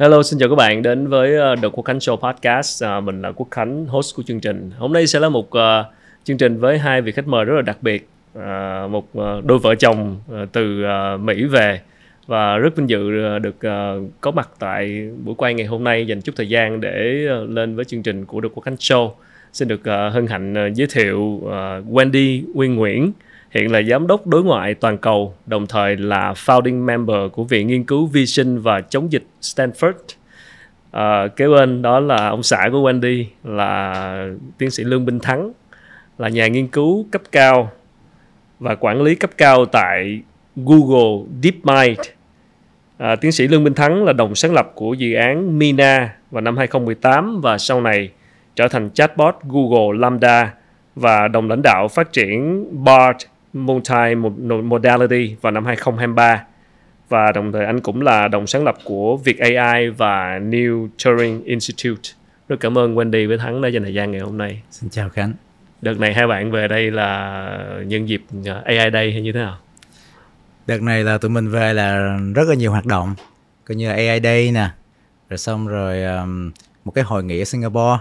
Hello, xin chào các bạn đến với ờ, The Quốc Khánh Show Podcast. À, mình là Quốc Khánh, host của chương trình. Hôm nay sẽ là một uh, chương trình với hai vị khách mời rất là đặc biệt. À, một uh, đôi vợ chồng uh, từ uh, Mỹ về và rất vinh dự được uh, có mặt tại buổi quay ngày hôm nay dành chút thời gian để uh, lên với chương trình của The Quốc Khánh Show. Xin được uh, hân hạnh uh, giới thiệu uh, Wendy Nguyên Nguyễn hiện là giám đốc đối ngoại toàn cầu, đồng thời là founding member của Viện Nghiên cứu Vi sinh và Chống dịch Stanford. À, kế bên đó là ông xã của Wendy là tiến sĩ Lương Minh Thắng, là nhà nghiên cứu cấp cao và quản lý cấp cao tại Google DeepMind. À, tiến sĩ Lương Minh Thắng là đồng sáng lập của dự án Mina vào năm 2018 và sau này trở thành chatbot Google Lambda và đồng lãnh đạo phát triển BART Multi-Modality vào năm 2023 và đồng thời anh cũng là đồng sáng lập của Việt AI và New Turing Institute. Rất cảm ơn Wendy với Thắng đã dành thời gian ngày hôm nay. Xin chào Khánh. Đợt này hai bạn về đây là nhân dịp AI Day hay như thế nào? Đợt này là tụi mình về là rất là nhiều hoạt động, coi như là AI Day nè, rồi xong rồi um, một cái hội nghị ở Singapore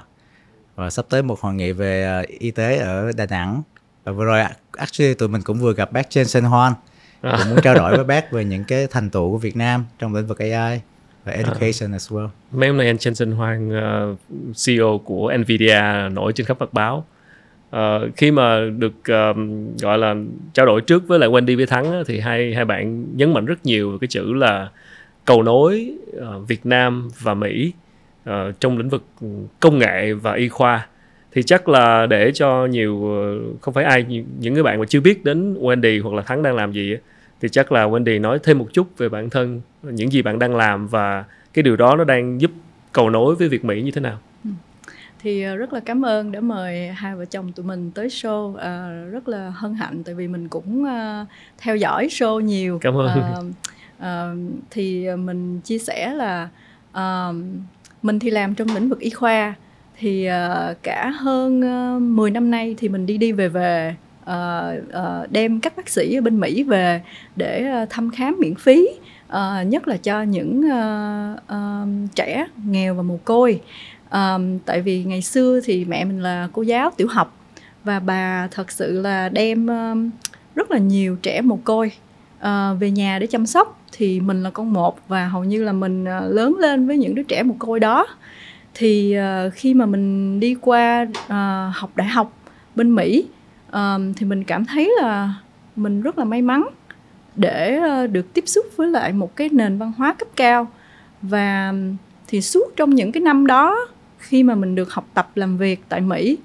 và sắp tới một hội nghị về uh, y tế ở Đà Nẵng và vừa rồi actually tụi mình cũng vừa gặp bác Jensen Hoan à. cũng muốn trao đổi với bác về những cái thành tựu của Việt Nam trong lĩnh vực AI và education à. as well. Mấy hôm nay anh Jensen Hoan uh, CEO của Nvidia nổi trên khắp mặt báo. Uh, khi mà được uh, gọi là trao đổi trước với lại Wendy với Thắng thì hai hai bạn nhấn mạnh rất nhiều cái chữ là cầu nối uh, Việt Nam và Mỹ uh, trong lĩnh vực công nghệ và y khoa thì chắc là để cho nhiều ờ, không phải ai những cái bạn mà chưa biết đến Wendy hoặc là Thắng đang làm gì thì chắc là Wendy nói thêm một chút về bản thân những gì bạn đang làm và cái điều đó nó đang giúp cầu nối với Việt Mỹ như thế nào. Ừ. thì ờ, rất là cảm ơn đã mời hai vợ chồng tụi mình tới show. À, rất là hân hạnh tại vì mình cũng uh, theo dõi show nhiều. Cảm ơn. À, à, thì mình chia sẻ là uh, mình thì làm trong lĩnh vực y khoa thì uh, cả hơn ờ, uh, 10 năm nay thì mình đi đi về về uh, uh, đem các bác sĩ ở bên Mỹ về để uh, thăm khám miễn phí uh, nhất là cho những uh, uh, trẻ nghèo và mồ côi. Um, tại vì ngày xưa thì mẹ mình là cô giáo tiểu học và bà thật sự là đem rất là nhiều trẻ mồ côi uh, về nhà để chăm sóc. Thì mình là con một và hầu như là mình uh, lớn lên với những đứa trẻ mồ côi đó thì uh, khi mà mình đi qua uh, học đại học bên Mỹ uh, thì mình cảm thấy là mình rất là may mắn để uh, được tiếp xúc với lại một cái nền văn hóa cấp cao. Và thì suốt trong những cái năm đó khi mà mình được học tập làm việc tại Mỹ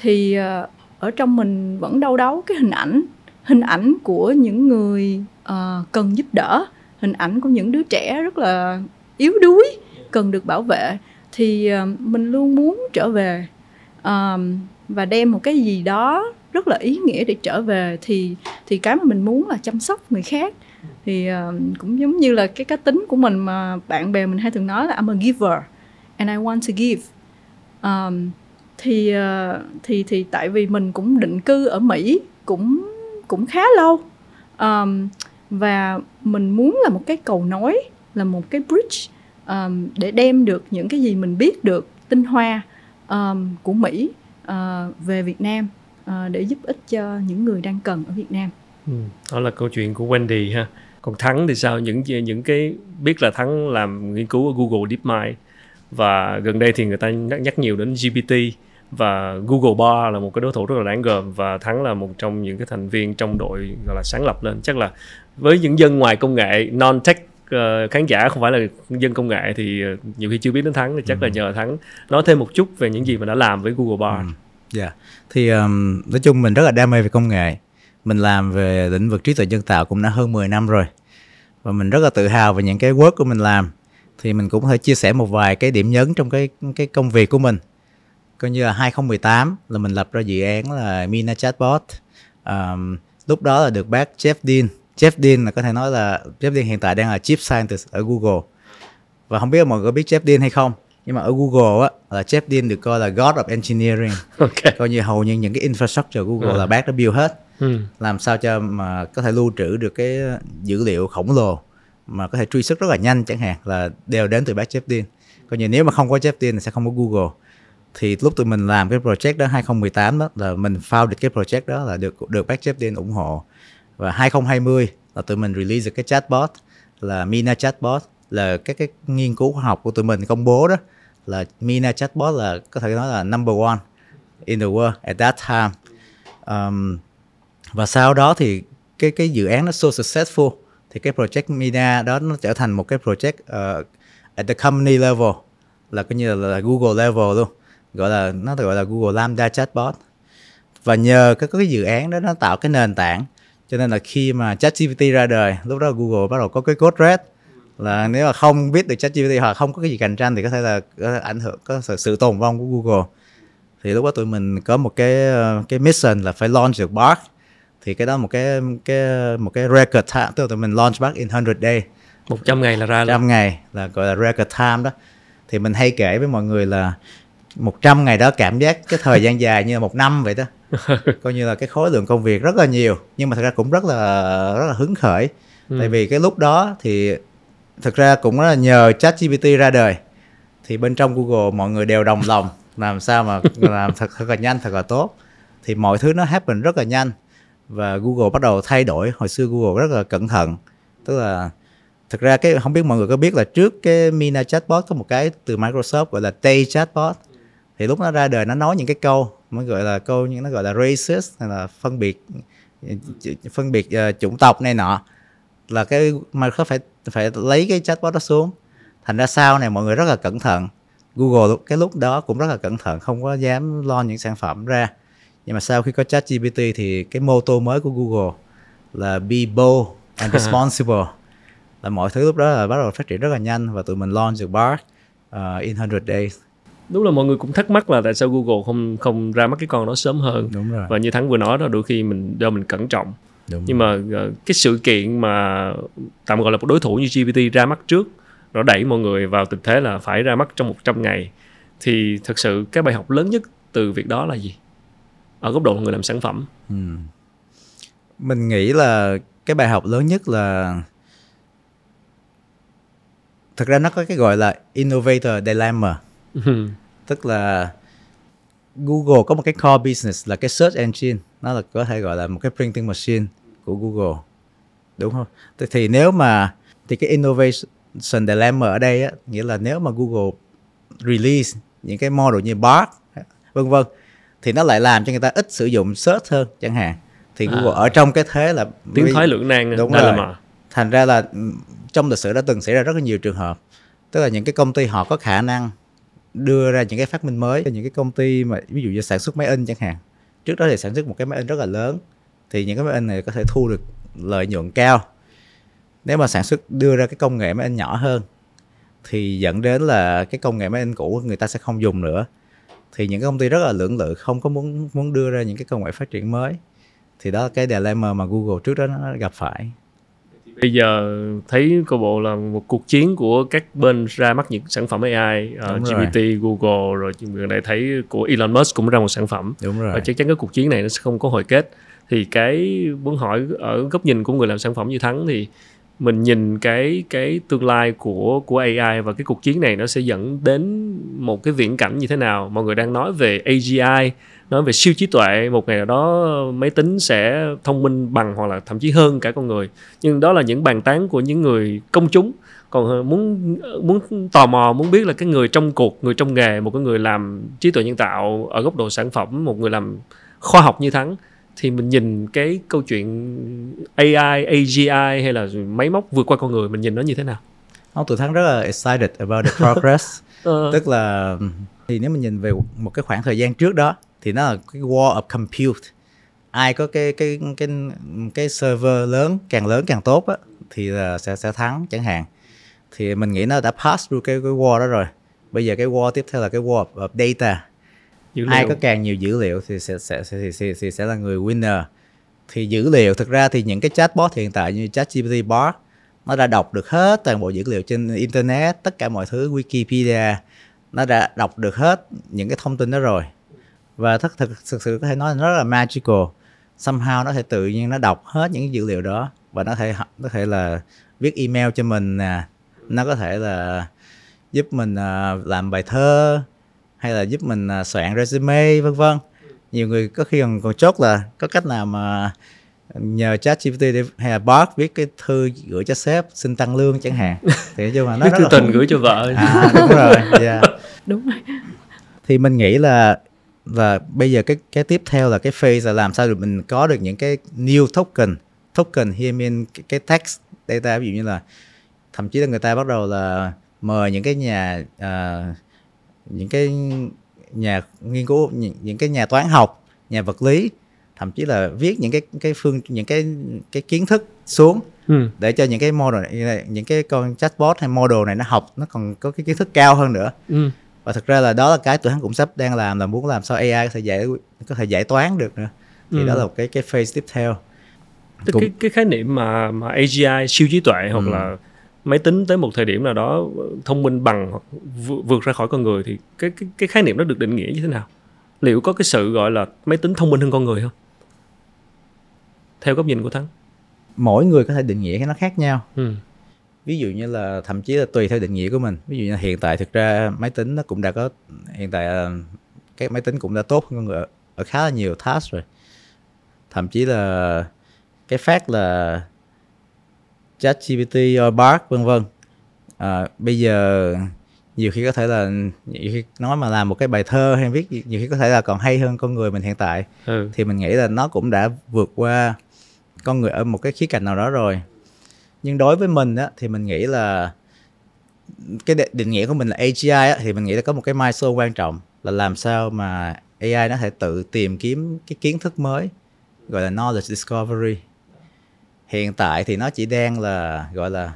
thì uh, ở trong mình vẫn đau đáu cái hình ảnh hình ảnh của những người uh, cần giúp đỡ hình ảnh của những đứa trẻ rất là yếu đuối cần được bảo vệ thì ờ, mình luôn muốn trở về um, và đem một cái gì đó rất là ý nghĩa để trở về. Thì thì cái mà mình muốn là chăm sóc người khác. Thì uh, cũng giống như là cái cá tính của mình mà bạn bè mình hay thường nói là I'm a giver and I want to give. Um, thì uh, thì thì tại vì mình cũng định cư ở Mỹ cũng cũng khá lâu. Um, và mình muốn là một cái cầu nối là một cái bridge um, để đem được những cái gì mình biết được tinh hoa um, của Mỹ uh, về Việt Nam uh, để giúp ích cho những người đang cần ở Việt Nam. Ừ, đó là câu chuyện của Wendy ha. Còn Thắng thì sao? Những những cái biết là Thắng làm nghiên cứu ở Google DeepMind và gần đây thì người ta nhắc, nhắc nhiều đến GPT và Google Bar là một cái đối thủ rất là đáng gờm và Thắng là một trong những cái thành viên trong đội gọi là sáng lập lên chắc là với những dân ngoài công nghệ non tech uh, khán giả không phải là dân công nghệ thì uh, nhiều khi chưa biết đến thắng thì chắc ừ. là nhờ thắng nói thêm một chút về những gì mà đã làm với Google Bar. Ừ. Dạ. Yeah. Thì um, nói chung mình rất là đam mê về công nghệ. Mình làm về lĩnh vực trí tuệ nhân tạo cũng đã hơn 10 năm rồi. Và mình rất là tự hào về những cái work của mình làm. Thì mình cũng có thể chia sẻ một vài cái điểm nhấn trong cái cái công việc của mình. Coi như là 2018 là mình lập ra dự án là Mina Chatbot. Um, lúc đó là được bác Jeff Dean Jeff Dean là có thể nói là Jeff Dean hiện tại đang là Chief Scientist ở Google và không biết mọi người có biết Jeff Dean hay không nhưng mà ở Google á là Jeff Dean được coi là God of Engineering okay. coi như hầu như những cái infrastructure của Google uh. là bác đã build hết ừ. làm sao cho mà có thể lưu trữ được cái dữ liệu khổng lồ mà có thể truy xuất rất là nhanh chẳng hạn là đều đến từ bác Jeff Dean coi như nếu mà không có Jeff Dean thì sẽ không có Google thì lúc tụi mình làm cái project đó 2018 đó là mình found được cái project đó là được được bác Jeff Dean ủng hộ và 2020 là tụi mình release được cái chatbot là Mina chatbot là các cái nghiên cứu khoa học của tụi mình công bố đó là Mina chatbot là có thể nói là number one in the world at that time. Um, và sau đó thì cái cái dự án nó so successful thì cái project Mina đó nó trở thành một cái project uh, at the company level là coi như là, là Google level luôn gọi là nó gọi là Google Lambda chatbot. Và nhờ cái cái dự án đó nó tạo cái nền tảng cho nên là khi mà ChatGPT ra đời lúc đó Google bắt đầu có cái code red. Là nếu mà không biết được ChatGPT hoặc không có cái gì cạnh tranh thì có thể là có ảnh hưởng có sự, sự tồn vong của Google. Thì lúc đó tụi mình có một cái cái mission là phải launch được Bard thì cái đó một cái cái một cái record time tức là tụi mình launch Bard in 100 day 100 ngày là ra luôn. 100 ngày là gọi là record time đó. Thì mình hay kể với mọi người là 100 ngày đó cảm giác cái thời gian dài như là một năm vậy đó coi như là cái khối lượng công việc rất là nhiều nhưng mà thật ra cũng rất là rất là hứng khởi. Ừ. tại vì cái lúc đó thì thực ra cũng là nhờ chat GPT ra đời. Thì bên trong Google mọi người đều đồng lòng làm sao mà làm thật thật là nhanh thật là tốt. Thì mọi thứ nó happen rất là nhanh và Google bắt đầu thay đổi. Hồi xưa Google rất là cẩn thận. Tức là thực ra cái không biết mọi người có biết là trước cái Mina chatbot có một cái từ Microsoft gọi là Tay chatbot. Thì lúc nó ra đời nó nói những cái câu nó gọi là câu như nó gọi là racist hay là phân biệt phân biệt uh, chủng tộc này nọ. Là cái Microsoft phải phải lấy cái chatbot đó xuống. Thành ra sau này mọi người rất là cẩn thận. Google cái lúc đó cũng rất là cẩn thận không có dám lo những sản phẩm ra. Nhưng mà sau khi có chat GPT thì cái mô tô mới của Google là be bold and responsible. Là mọi thứ lúc đó là bắt đầu phát triển rất là nhanh và tụi mình launch được Bard uh, in 100 days Đúng là mọi người cũng thắc mắc là tại sao Google không không ra mắt cái con đó sớm hơn. đúng rồi Và như Thắng vừa nói đó đôi khi mình do mình cẩn trọng. đúng Nhưng mà ờ, cái sự kiện mà tạm gọi là một đối thủ như GPT ra mắt trước nó đẩy mọi người vào tình thế là phải ra mắt trong 100 ngày thì thật sự cái bài học lớn nhất từ việc đó là gì? Ở góc độ người làm sản phẩm. Ừ. Mình nghĩ là cái bài học lớn nhất là thực ra nó có cái gọi là innovator dilemma tức là Google có một cái core business là cái search engine. Nó là có thể gọi là một cái printing machine của Google. Đúng không? Thì, thì nếu mà thì cái innovation dilemma ở đây á nghĩa là nếu mà Google release những cái model như Bard vân vân thì nó lại làm cho người ta ít sử dụng search hơn chẳng hạn. Thì Google À. ở trong cái thế là Tiếng thoái lưỡng nan Đúng rồi. thành ra là ừm, trong lịch sử đã từng xảy ra rất là nhiều trường hợp. Tức là những cái công ty họ có khả năng đưa ra những cái phát minh mới những cái công ty mà, ví dụ như sản xuất máy in chẳng hạn. Trước đó thì sản xuất một cái máy in rất là lớn, thì những cái máy in này có thể thu được lợi nhuận cao. Nếu mà sản xuất đưa ra cái công nghệ máy in nhỏ hơn, thì dẫn đến là cái công nghệ máy in cũ người ta sẽ không dùng nữa. Thì những cái công ty rất là lưỡng lự, không có muốn muốn đưa ra những cái công nghệ phát triển mới. Thì đó là cái dilemma mà Google trước đó nó gặp phải. Bây giờ thấy cô bộ là một cuộc chiến của các bên ra mắt những sản phẩm AI, uh, Đúng rồi. GPT, Google rồi gần đây thấy của Elon Musk cũng ra một sản phẩm đúng rồi và chắc chắn cái cuộc chiến này nó sẽ không có hồi kết. Thì cái muốn hỏi ở góc nhìn của người làm sản phẩm như Thắng thì mình nhìn cái cái tương lai của của AI và cái cuộc chiến này nó sẽ dẫn đến một cái viễn cảnh như thế nào? Mọi người đang nói về AGI, nói về siêu trí tuệ, một ngày nào đó máy tính sẽ thông minh bằng hoặc là thậm chí hơn cả con người. Nhưng đó là những bàn tán của những người công chúng. Còn ờ, muốn muốn tò mò muốn biết là cái người trong cuộc, người trong nghề, một cái người làm trí tuệ nhân tạo ở góc độ sản phẩm, một người làm khoa học như Thắng thì mình nhìn cái câu chuyện AI, AGI hay là máy móc vượt qua con người mình nhìn nó như thế nào? Ông tụi Thắng rất là excited about the progress. Ờ, tức là thì nếu mình nhìn về một cái khoảng thời gian trước đó thì nó là cái war of compute. Ai có cái cái cái cái server lớn càng lớn càng tốt á thì là sẽ sẽ thắng chẳng hạn. Thì mình nghĩ nó đã pass through cái cái war đó rồi. Bây giờ cái war tiếp theo là cái war of, of data dữ ai liệu. có càng nhiều dữ liệu thì sẽ sẽ sẽ, sẽ, sẽ, sẽ, là người winner. Thì dữ liệu thực ra thì những cái chatbot hiện tại như ChatGPT bot nó đã đọc được hết toàn bộ dữ liệu trên internet tất cả mọi thứ Wikipedia nó đã đọc được hết những cái thông tin đó rồi. Và thật thực, thực sự có thể nói là nó rất là magical. Somehow nó thể tự nhiên nó đọc hết những dữ liệu đó và nó thể nó thể là viết email cho mình nè. Nó có thể là giúp mình uh, làm bài thơ hay là giúp mình uh, soạn resume vân vân. Nhiều người có khi còn còn chốt là có cách nào mà nhờ chat GPT để, hay là bot viết cái thư gửi cho sếp xin tăng lương chẳng hạn. Thì nhưng mà nó thư tình gửi cho vợ. À đúng rồi yeah. đúng rồi. Thì mình nghĩ là và bây giờ cái cái tiếp theo là cái phase là làm sao được mình có được những cái new token token here mean cái, cái text data. Ví dụ như là thậm chí là người ta bắt đầu là mời những cái nhà uh, những cái nhà nghiên cứu những, những cái nhà toán học nhà vật lý thậm chí là viết những cái cái phương những cái cái kiến thức xuống ừ. để cho những cái model này, những cái con chatbot hay model này nó học nó còn có cái kiến thức cao hơn nữa ừ. và thực ra là đó là cái tụi hắn cũng sắp đang làm là muốn làm sao AI có thể giải có thể giải toán được nữa thì ừ. đó là một cái cái phase tiếp theo Tức cũng... cái cái khái niệm mà mà AGI siêu trí tuệ hoặc ừ. là máy tính tới một thời điểm nào đó thông minh bằng hoặc vượt ra khỏi con người thì cái cái cái khái niệm đó được định nghĩa như thế nào? Liệu có cái sự gọi là máy tính thông minh hơn con người không? Theo góc nhìn của thắng. Mỗi người có thể định nghĩa cái nó khác nhau. Ừ. ví dụ như là thậm chí là tùy theo định nghĩa của mình. Ví dụ như hiện tại thực ra máy tính nó cũng đã có hiện tại ờ, các máy tính cũng đã tốt hơn con người ở khá là nhiều task rồi. Thậm chí là cái phát là chat GPT or Bard vân vân. À, bây giờ nhiều khi có thể là nhiều khi nói mà làm một cái bài thơ hay viết nhiều khi có thể là còn hay hơn con người mình hiện tại. Ừ. thì mình nghĩ là nó cũng đã vượt qua con người ở một cái khía cạnh nào đó rồi. Nhưng đối với mình á thì mình nghĩ là cái định nghĩa của mình là AGI á, thì mình nghĩ là có một cái milestone quan trọng là làm sao mà AI nó thể tự tìm kiếm cái kiến thức mới gọi là knowledge discovery hiện tại thì nó chỉ đang là gọi là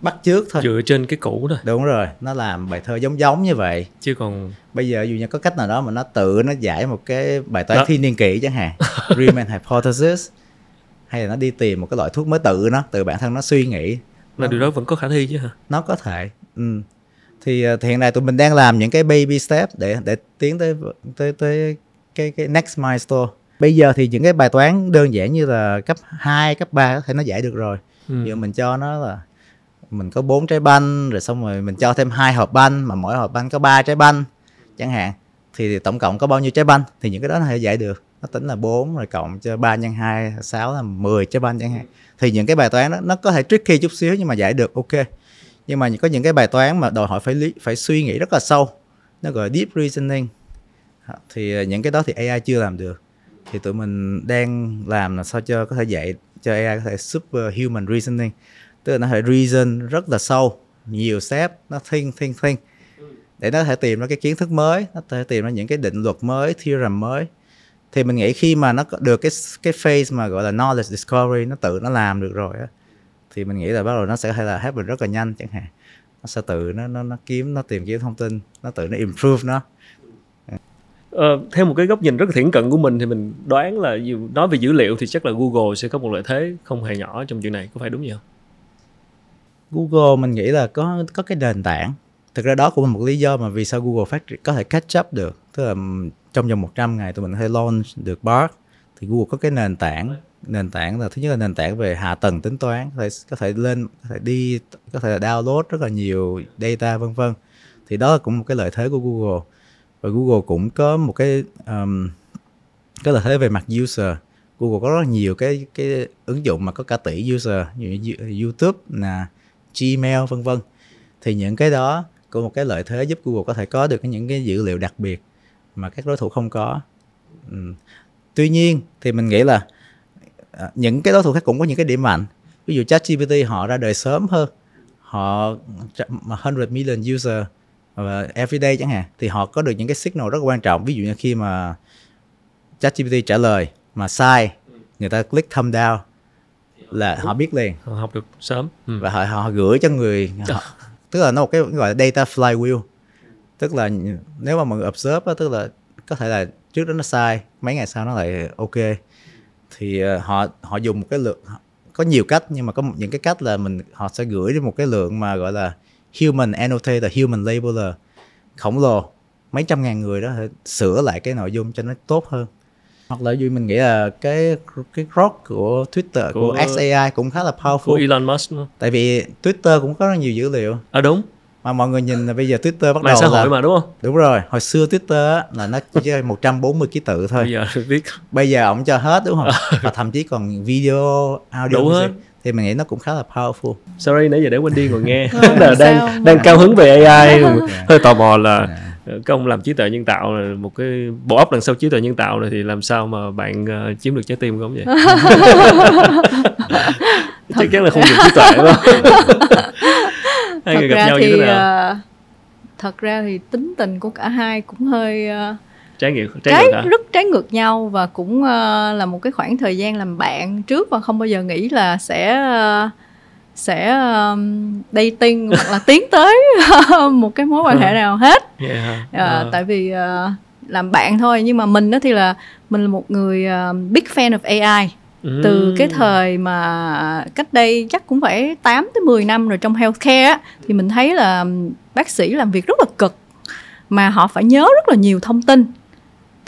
bắt trước thôi. Dựa trên cái cũ thôi. Đúng rồi nó làm bài thơ giống giống như vậy. Chứ còn bây giờ dù như có cách nào đó mà nó tự nó giải một cái bài toán thiên niên kỷ chẳng hạn Riemann hypothesis hay là nó đi tìm một cái loại thuốc mới tự nó từ bản thân nó suy nghĩ. Là điều đó vẫn có khả thi chứ hả? Nó có thể ừ. thì, ờ, thì hiện nay tụi mình đang làm những cái baby step để để tiến tới tới tới cái cái next milestone bây giờ thì những cái bài toán đơn giản như là cấp 2, cấp 3 có thể nó giải được rồi. Ừ. giờ mình cho nó là mình có bốn trái banh rồi xong rồi mình cho thêm hai hộp banh mà mỗi hộp banh có ba trái banh chẳng hạn. Thì tổng cộng có bao nhiêu trái banh? Thì những cái đó nó thể giải được. Nó tính là 4 rồi cộng cho 3 nhân 2 6 là 10 trái banh chẳng hạn. Thì những cái bài toán đó nó có thể tricky chút xíu nhưng mà giải được ok. Nhưng mà có những cái bài toán mà đòi hỏi phải lý, phải suy nghĩ rất là sâu. Nó gọi deep reasoning. Thì những cái đó thì AI chưa làm được thì tụi mình đang làm là sao cho có thể dạy cho AI có thể super human reasoning. Tức là nó phải reason rất là sâu, nhiều step, nó think think think. Để nó có thể tìm ra cái kiến thức mới, nó có thể tìm ra những cái định luật mới, theorem mới. Thì mình nghĩ khi mà nó được cái cái phase mà gọi là knowledge discovery, nó tự nó làm được rồi á, thì mình nghĩ là bắt đầu nó sẽ hay là happen rất là nhanh chẳng hạn. Nó sẽ tự nó nó nó kiếm, nó tìm kiếm thông tin, nó tự nó improve nó. Ờ, theo một cái góc nhìn rất là thiển cận của mình thì mình đoán là dù nói về dữ liệu thì chắc là Google sẽ có một lợi thế không hề nhỏ trong chuyện này có phải đúng gì không? Google mình nghĩ là có có cái nền tảng. Thực ra đó cũng là một lý do mà vì sao Google phát triển có thể catch up được. Tức là trong vòng 100 ngày tụi mình hay launch được Bard thì Google có cái nền tảng nền tảng là thứ nhất là nền tảng về hạ tầng tính toán có thể có thể lên có thể đi có thể là download rất là nhiều data vân vân. Thì đó là cũng một cái lợi thế của Google và Google cũng có một cái um, cái lợi thế về mặt user. Google có rất nhiều cái cái ứng dụng mà có cả tỷ user như YouTube là Gmail vân vân. Thì những cái đó có một cái lợi thế giúp Google có thể có được những cái dữ liệu đặc biệt mà các đối thủ không có. Ừ. tuy nhiên thì mình nghĩ là à, những cái đối thủ khác cũng có những cái điểm mạnh. Ví dụ ChatGPT họ ra đời sớm hơn. Họ 100 million user và everyday chẳng hạn thì họ có được những cái signal rất quan trọng. Ví dụ như khi mà ChatGPT trả lời mà sai người ta click thumb down là họ biết liền. họ học được sớm. Ừ. và họ, họ gửi cho người họ, tức là nó một cái gọi là data flywheel. Tức là nếu mà mọi người observe đó, tức là có thể là trước đó nó sai mấy ngày sau nó lại ok. Thì uh, họ họ dùng một cái lượng có nhiều cách nhưng mà có những cái cách là mình họ sẽ gửi một cái lượng mà gọi là human annotator human labeler khổng lồ mấy trăm ngàn người đó sửa lại cái nội dung cho nó tốt hơn. Hoặc là duy mình nghĩ là cái cái growth của Twitter của, Của- của XAI cũng khá là của powerful Elon Musk không? tại vì Twitter cũng có rất nhiều dữ liệu. À đúng. Mà mọi người nhìn là bây giờ Twitter bắt mạng đầu xã hội là mà đúng không? Đúng rồi. Hồi xưa Twitter á, là nó chỉ chơi 140 ký tự thôi. Bây giờ viết bây giờ ông cho hết đúng không? Và thậm chí còn video audio Đủ hết. Thì mình nghĩ nó cũng khá là powerful. Sorry nãy giờ để Wendy ngồi nghe. Ờ, là đang đang cao hứng về AI Dạ. hơi tò mò là ờ, cái ông làm trí tuệ nhân tạo là một cái bộ óc đằng sau trí tuệ nhân tạo này thì làm sao mà bạn ờ, chiếm được trái tim của ông vậy? Chắc chắn là không dùng trí tuệ không? Hai thật người gặp ra nhau thì như thế nào? ờ, thật ra thì tính tình của cả hai cũng hơi ờ, trái ngược trái, trái ngược hả rất trái ngược nhau và cũng ờ, là một cái khoảng thời gian làm bạn trước và không bao giờ nghĩ là sẽ ờ, sẽ um, dating hoặc là tiến tới một cái mối quan hệ nào hết hả? Ờ, Ờ. tại vì ờ, làm bạn thôi nhưng mà mình đó thì là mình là một người ờ, big fan of AI Ừ. từ cái thời mà cách đây chắc cũng phải 8 tới 10 năm rồi trong healthcare á, thì mình thấy là bác sĩ làm việc rất là cực mà họ phải nhớ rất là nhiều thông tin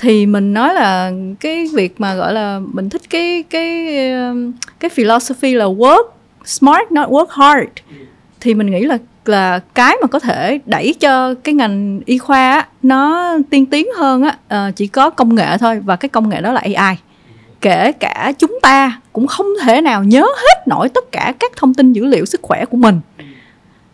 thì mình nói là cái việc mà gọi là mình thích cái cái um, cái philosophy là work smart not work hard. Thì mình nghĩ là là cái mà có thể đẩy cho cái ngành y khoa á, nó tiên tiến hơn á à, chỉ có công nghệ thôi và cái công nghệ đó là AI kể cả chúng ta cũng không thể nào nhớ hết nổi tất cả các thông tin dữ liệu sức khỏe của mình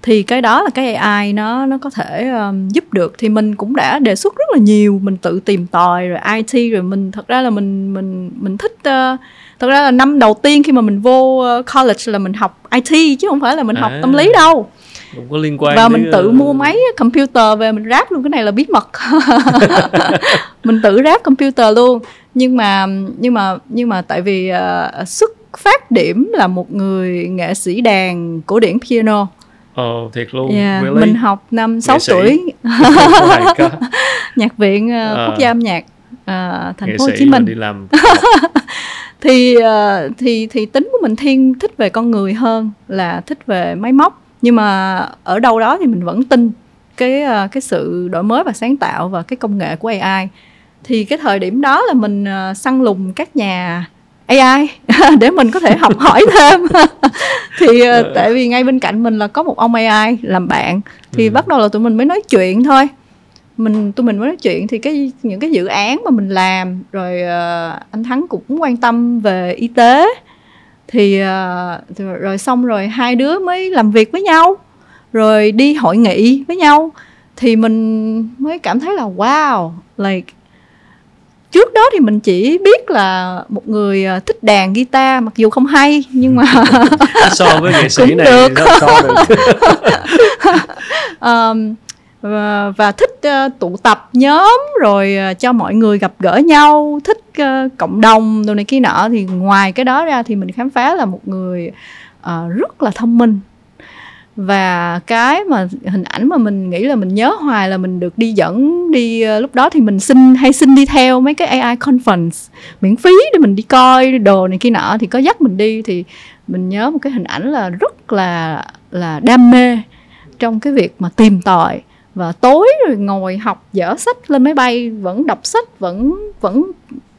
thì cái đó là cái AI nó nó có thể um, giúp được. Thì mình cũng đã đề xuất rất là nhiều mình tự tìm tòi rồi IT rồi mình thật ra là mình mình mình thích uh, thật ra là năm đầu tiên khi mà mình vô uh, college là mình học IT chứ không phải là mình học À. tâm lý đâu. cũng có liên quan và mình tự ờ, mua máy computer về mình ráp luôn cái này là bí mật. Mình tự ráp computer luôn. Nhưng mà nhưng mà nhưng mà tại vì ờ, xuất phát điểm là một người nghệ sĩ đàn cổ điển piano Ồ, thiệt luôn. Yeah, really? mình học năm 6 sĩ. tuổi. Nhạc viện ờ, Ờ. quốc gia âm nhạc ờ, thành Nghệ phố Hồ Chí Minh. đi làm thì ờ, thì thì tính của mình thiên thích về con người hơn là thích về máy móc. Nhưng mà ở đâu đó thì mình vẫn tin cái ờ, cái sự đổi mới và sáng tạo và cái công nghệ của AI thì cái thời điểm đó là mình ờ, săn lùng các nhà AI để mình có thể học hỏi thêm. Thì ờ, tại vì ngay bên cạnh mình là có một ông AI làm bạn thì Ừ. bắt đầu là tụi mình mới nói chuyện thôi. Mình tụi mình mới nói chuyện thì cái những cái dự án mà mình làm rồi ờ, anh thắng cũng quan tâm về y tế. Thì ờ, thì rồi, rồi xong rồi hai đứa mới làm việc với nhau rồi đi hội nghị với nhau. Thì mình mới cảm thấy là wow like trước đó thì mình chỉ biết là một người ờ, thích đàn guitar mặc dù không hay nhưng mà so với nghệ sĩ này được. nó so được. Um, và, và thích ờ, tụ tập nhóm rồi ờ, cho mọi người gặp gỡ nhau thích ờ, cộng đồng đồ này kia nọ. Thì ngoài cái đó ra thì mình khám phá là một người ờ, rất là thông minh và cái mà hình ảnh mà mình nghĩ là mình nhớ hoài là mình được đi dẫn đi ờ, lúc đó thì mình xin hay xin đi theo mấy cái AI conference miễn phí để mình đi coi đồ này kia nọ. Thì có dắt mình đi thì mình nhớ một cái hình ảnh là rất là là đam mê trong cái việc mà tìm tòi. Và tối rồi ngồi học dở sách lên máy bay vẫn đọc sách vẫn vẫn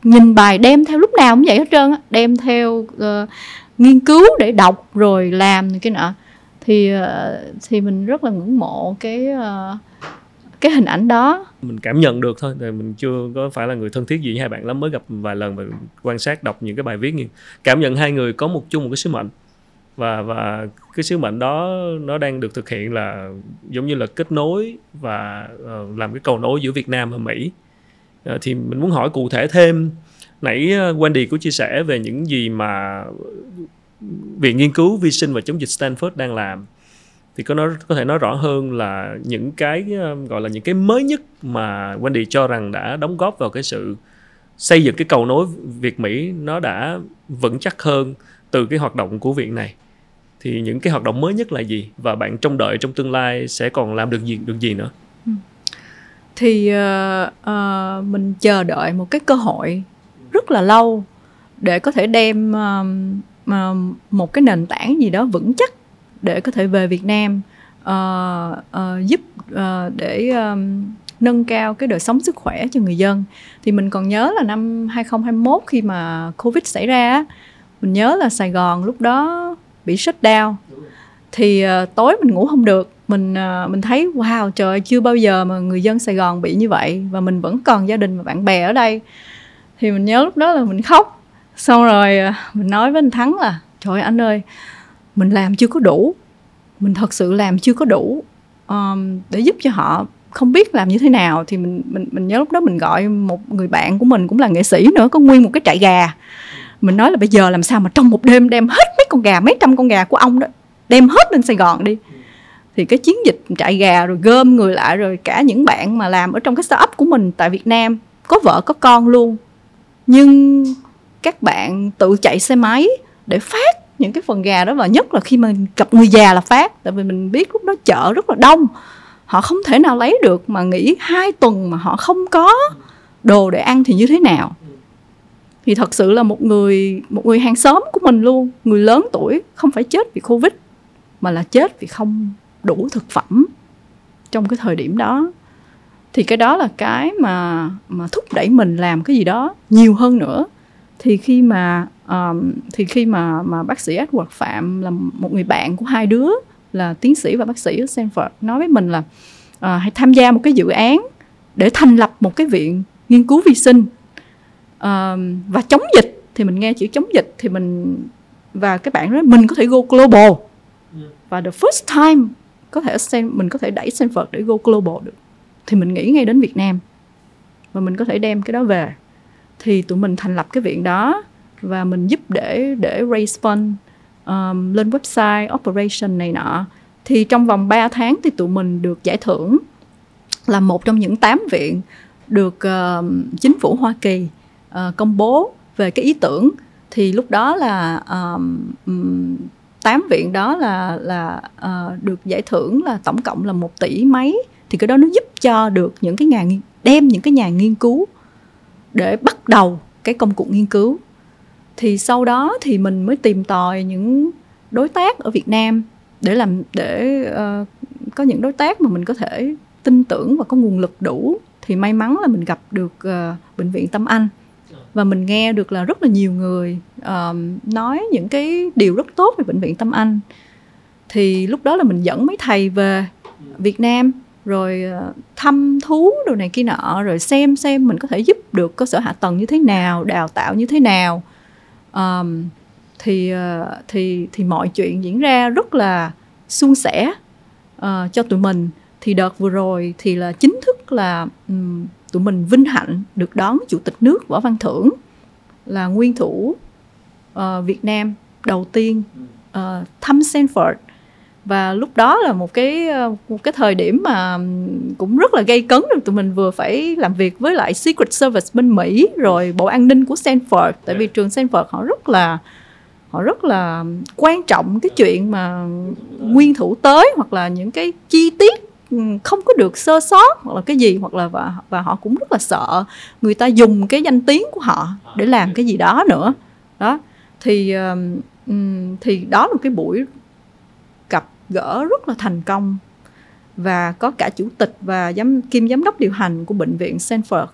nhìn bài đem theo lúc nào cũng vậy hết trơn đem theo uh, nghiên cứu để đọc rồi làm này cái nọ thì ờ, thì mình rất là ngưỡng mộ cái ờ, cái hình ảnh đó. Mình cảm nhận được thôi mình chưa có phải là người thân thiết gì với hai bạn lắm, mới gặp vài lần và quan sát, đọc những cái bài viết như cảm nhận hai người có một chung một cái sứ mệnh và và cái sứ mệnh đó nó đang được thực hiện là giống như là kết nối và ờ, làm cái cầu nối giữa Việt Nam và Mỹ. Thì mình muốn hỏi cụ thể thêm, nãy Wendy có chia sẻ về những gì mà viện nghiên cứu vi sinh và chống dịch Stanford đang làm thì có nói có thể nói rõ hơn là những cái um, gọi là những cái mới nhất mà Wendy cho rằng đã đóng góp vào cái sự xây dựng cái cầu nối Việt Mỹ nó đã vững chắc hơn từ cái hoạt động của viện này. Thì những cái hoạt động mới nhất là gì? Và bạn trông đợi trong tương lai sẽ còn làm được gì được gì nữa? Ừ. Thì uh, uh, mình chờ đợi một cái cơ hội rất là lâu để có thể đem uh, một cái nền tảng gì đó vững chắc để có thể về Việt Nam uh, uh, giúp uh, để um, nâng cao cái đời sống sức khỏe cho người dân. Thì mình còn nhớ là năm 2021 khi mà covid xảy ra mình nhớ là Sài Gòn lúc đó bị sốt đau thì uh, tối mình ngủ không được mình uh, mình thấy wow trời chưa bao giờ mà người dân Sài Gòn bị như vậy và mình vẫn còn gia đình và bạn bè ở đây. Thì mình nhớ lúc đó là mình khóc xong rồi à, mình nói với anh Thắng là trời anh ơi mình làm chưa có đủ. Mình thật sự làm chưa có đủ. Um, để giúp cho họ không biết làm như thế nào thì mình mình mình nhớ lúc đó mình gọi một người bạn của mình cũng là nghệ sĩ nữa có nguyên một cái trại gà. Mình nói là bây giờ làm sao mà trong một đêm đem hết mấy con gà mấy trăm con gà của ông đó đem hết lên Sài Gòn đi. Thì cái chiến dịch trại gà rồi gom người lại rồi cả những bạn mà làm ở trong cái startup của mình tại Việt Nam có vợ có con luôn. Nhưng các bạn tự chạy xe máy để phát những cái phần gà đó và nhất là khi mà gặp người già là phát, tại vì mình biết lúc đó chợ rất là đông, họ không thể nào lấy được mà nghỉ hai tuần mà họ không có đồ để ăn thì như thế nào. Thì thật sự là một người một người hàng xóm của mình luôn, người lớn tuổi, không phải chết vì covid, mà là chết vì không đủ thực phẩm trong cái thời điểm đó. Thì cái đó là cái mà mà thúc đẩy mình làm cái gì đó nhiều hơn nữa thì khi mà um, thì khi mà mà bác sĩ Edward Phạm là một người bạn của hai đứa là tiến sĩ và bác sĩ ở Stanford nói với mình là uh, hãy tham gia một cái dự án để thành lập một cái viện nghiên cứu vi sinh. Uh, và chống dịch thì mình nghe chữ chống dịch thì mình và các bạn nói mình có thể go global. Và the first time có thể mình có thể đẩy Stanford để go global được. Thì mình nghĩ ngay đến Việt Nam. Và mình có thể đem cái đó về thì tụi mình thành lập cái viện đó và mình giúp để để raise fund um, lên website operation này nọ. Thì trong vòng 3 tháng thì tụi mình được giải thưởng là một trong những 8 viện được uh, chính phủ Hoa Kỳ uh, công bố về cái ý tưởng. Thì lúc đó là um, 8 viện đó là là uh, được giải thưởng là tổng cộng là một tỷ mấy. Thì cái đó nó giúp cho được những cái nhà đem những cái nhà nghiên cứu để bắt đầu cái công cuộc nghiên cứu. Thì sau đó thì mình mới tìm tòi những đối tác ở Việt Nam để làm để uh, có những đối tác mà mình có thể tin tưởng và có nguồn lực đủ. Thì may mắn là mình gặp được uh, bệnh viện Tâm Anh. Và mình nghe được là rất là nhiều người uh, nói những cái điều rất tốt về bệnh viện Tâm Anh. Thì lúc đó là mình dẫn mấy thầy về Việt Nam rồi uh, thăm thú đồ này kia nọ rồi xem xem mình có thể giúp được cơ sở hạ tầng như thế nào đào tạo như thế nào. Um, thì uh, thì thì mọi chuyện diễn ra rất là suôn sẻ uh, cho tụi mình. Thì đợt vừa rồi thì là chính thức là um, tụi mình vinh hạnh được đón chủ tịch nước võ văn thưởng là nguyên thủ uh, việt nam đầu tiên uh, thăm Stanford và lúc đó là một cái một cái thời điểm mà cũng rất là gây cấn rồi tụi mình vừa phải làm việc với lại Secret Service bên Mỹ rồi bộ an ninh của Stanford. Tại vì trường Stanford họ rất là họ rất là quan trọng cái chuyện mà nguyên thủ tới hoặc là những cái chi tiết không có được sơ sót hoặc là cái gì hoặc là và và họ cũng rất là sợ người ta dùng cái danh tiếng của họ để làm cái gì đó nữa. Đó thì thì đó là một cái buổi gỡ rất là thành công. Và có cả chủ tịch và giám kim giám đốc điều hành của bệnh viện Stanford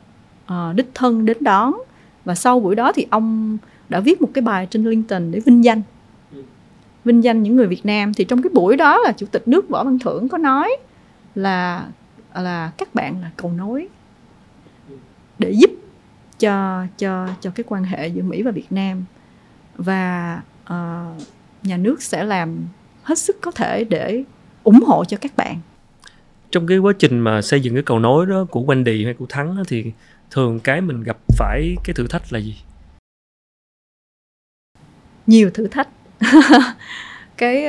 uh, đích thân đến đón. Và sau buổi đó thì ông đã viết một cái bài trên LinkedIn để vinh danh. Vinh danh những người Việt Nam. Thì trong cái buổi đó là chủ tịch nước võ văn thưởng có nói là là các bạn là cầu nối để giúp cho cho cho cái quan hệ giữa Mỹ và Việt Nam. Và uh, nhà nước sẽ làm hết sức có thể để ủng hộ cho các bạn. Trong cái quá trình mà xây dựng cái cầu nối đó của Wendy hay của Thắng đó, thì thường cái mình gặp phải cái thử thách là gì? Nhiều thử thách. Cái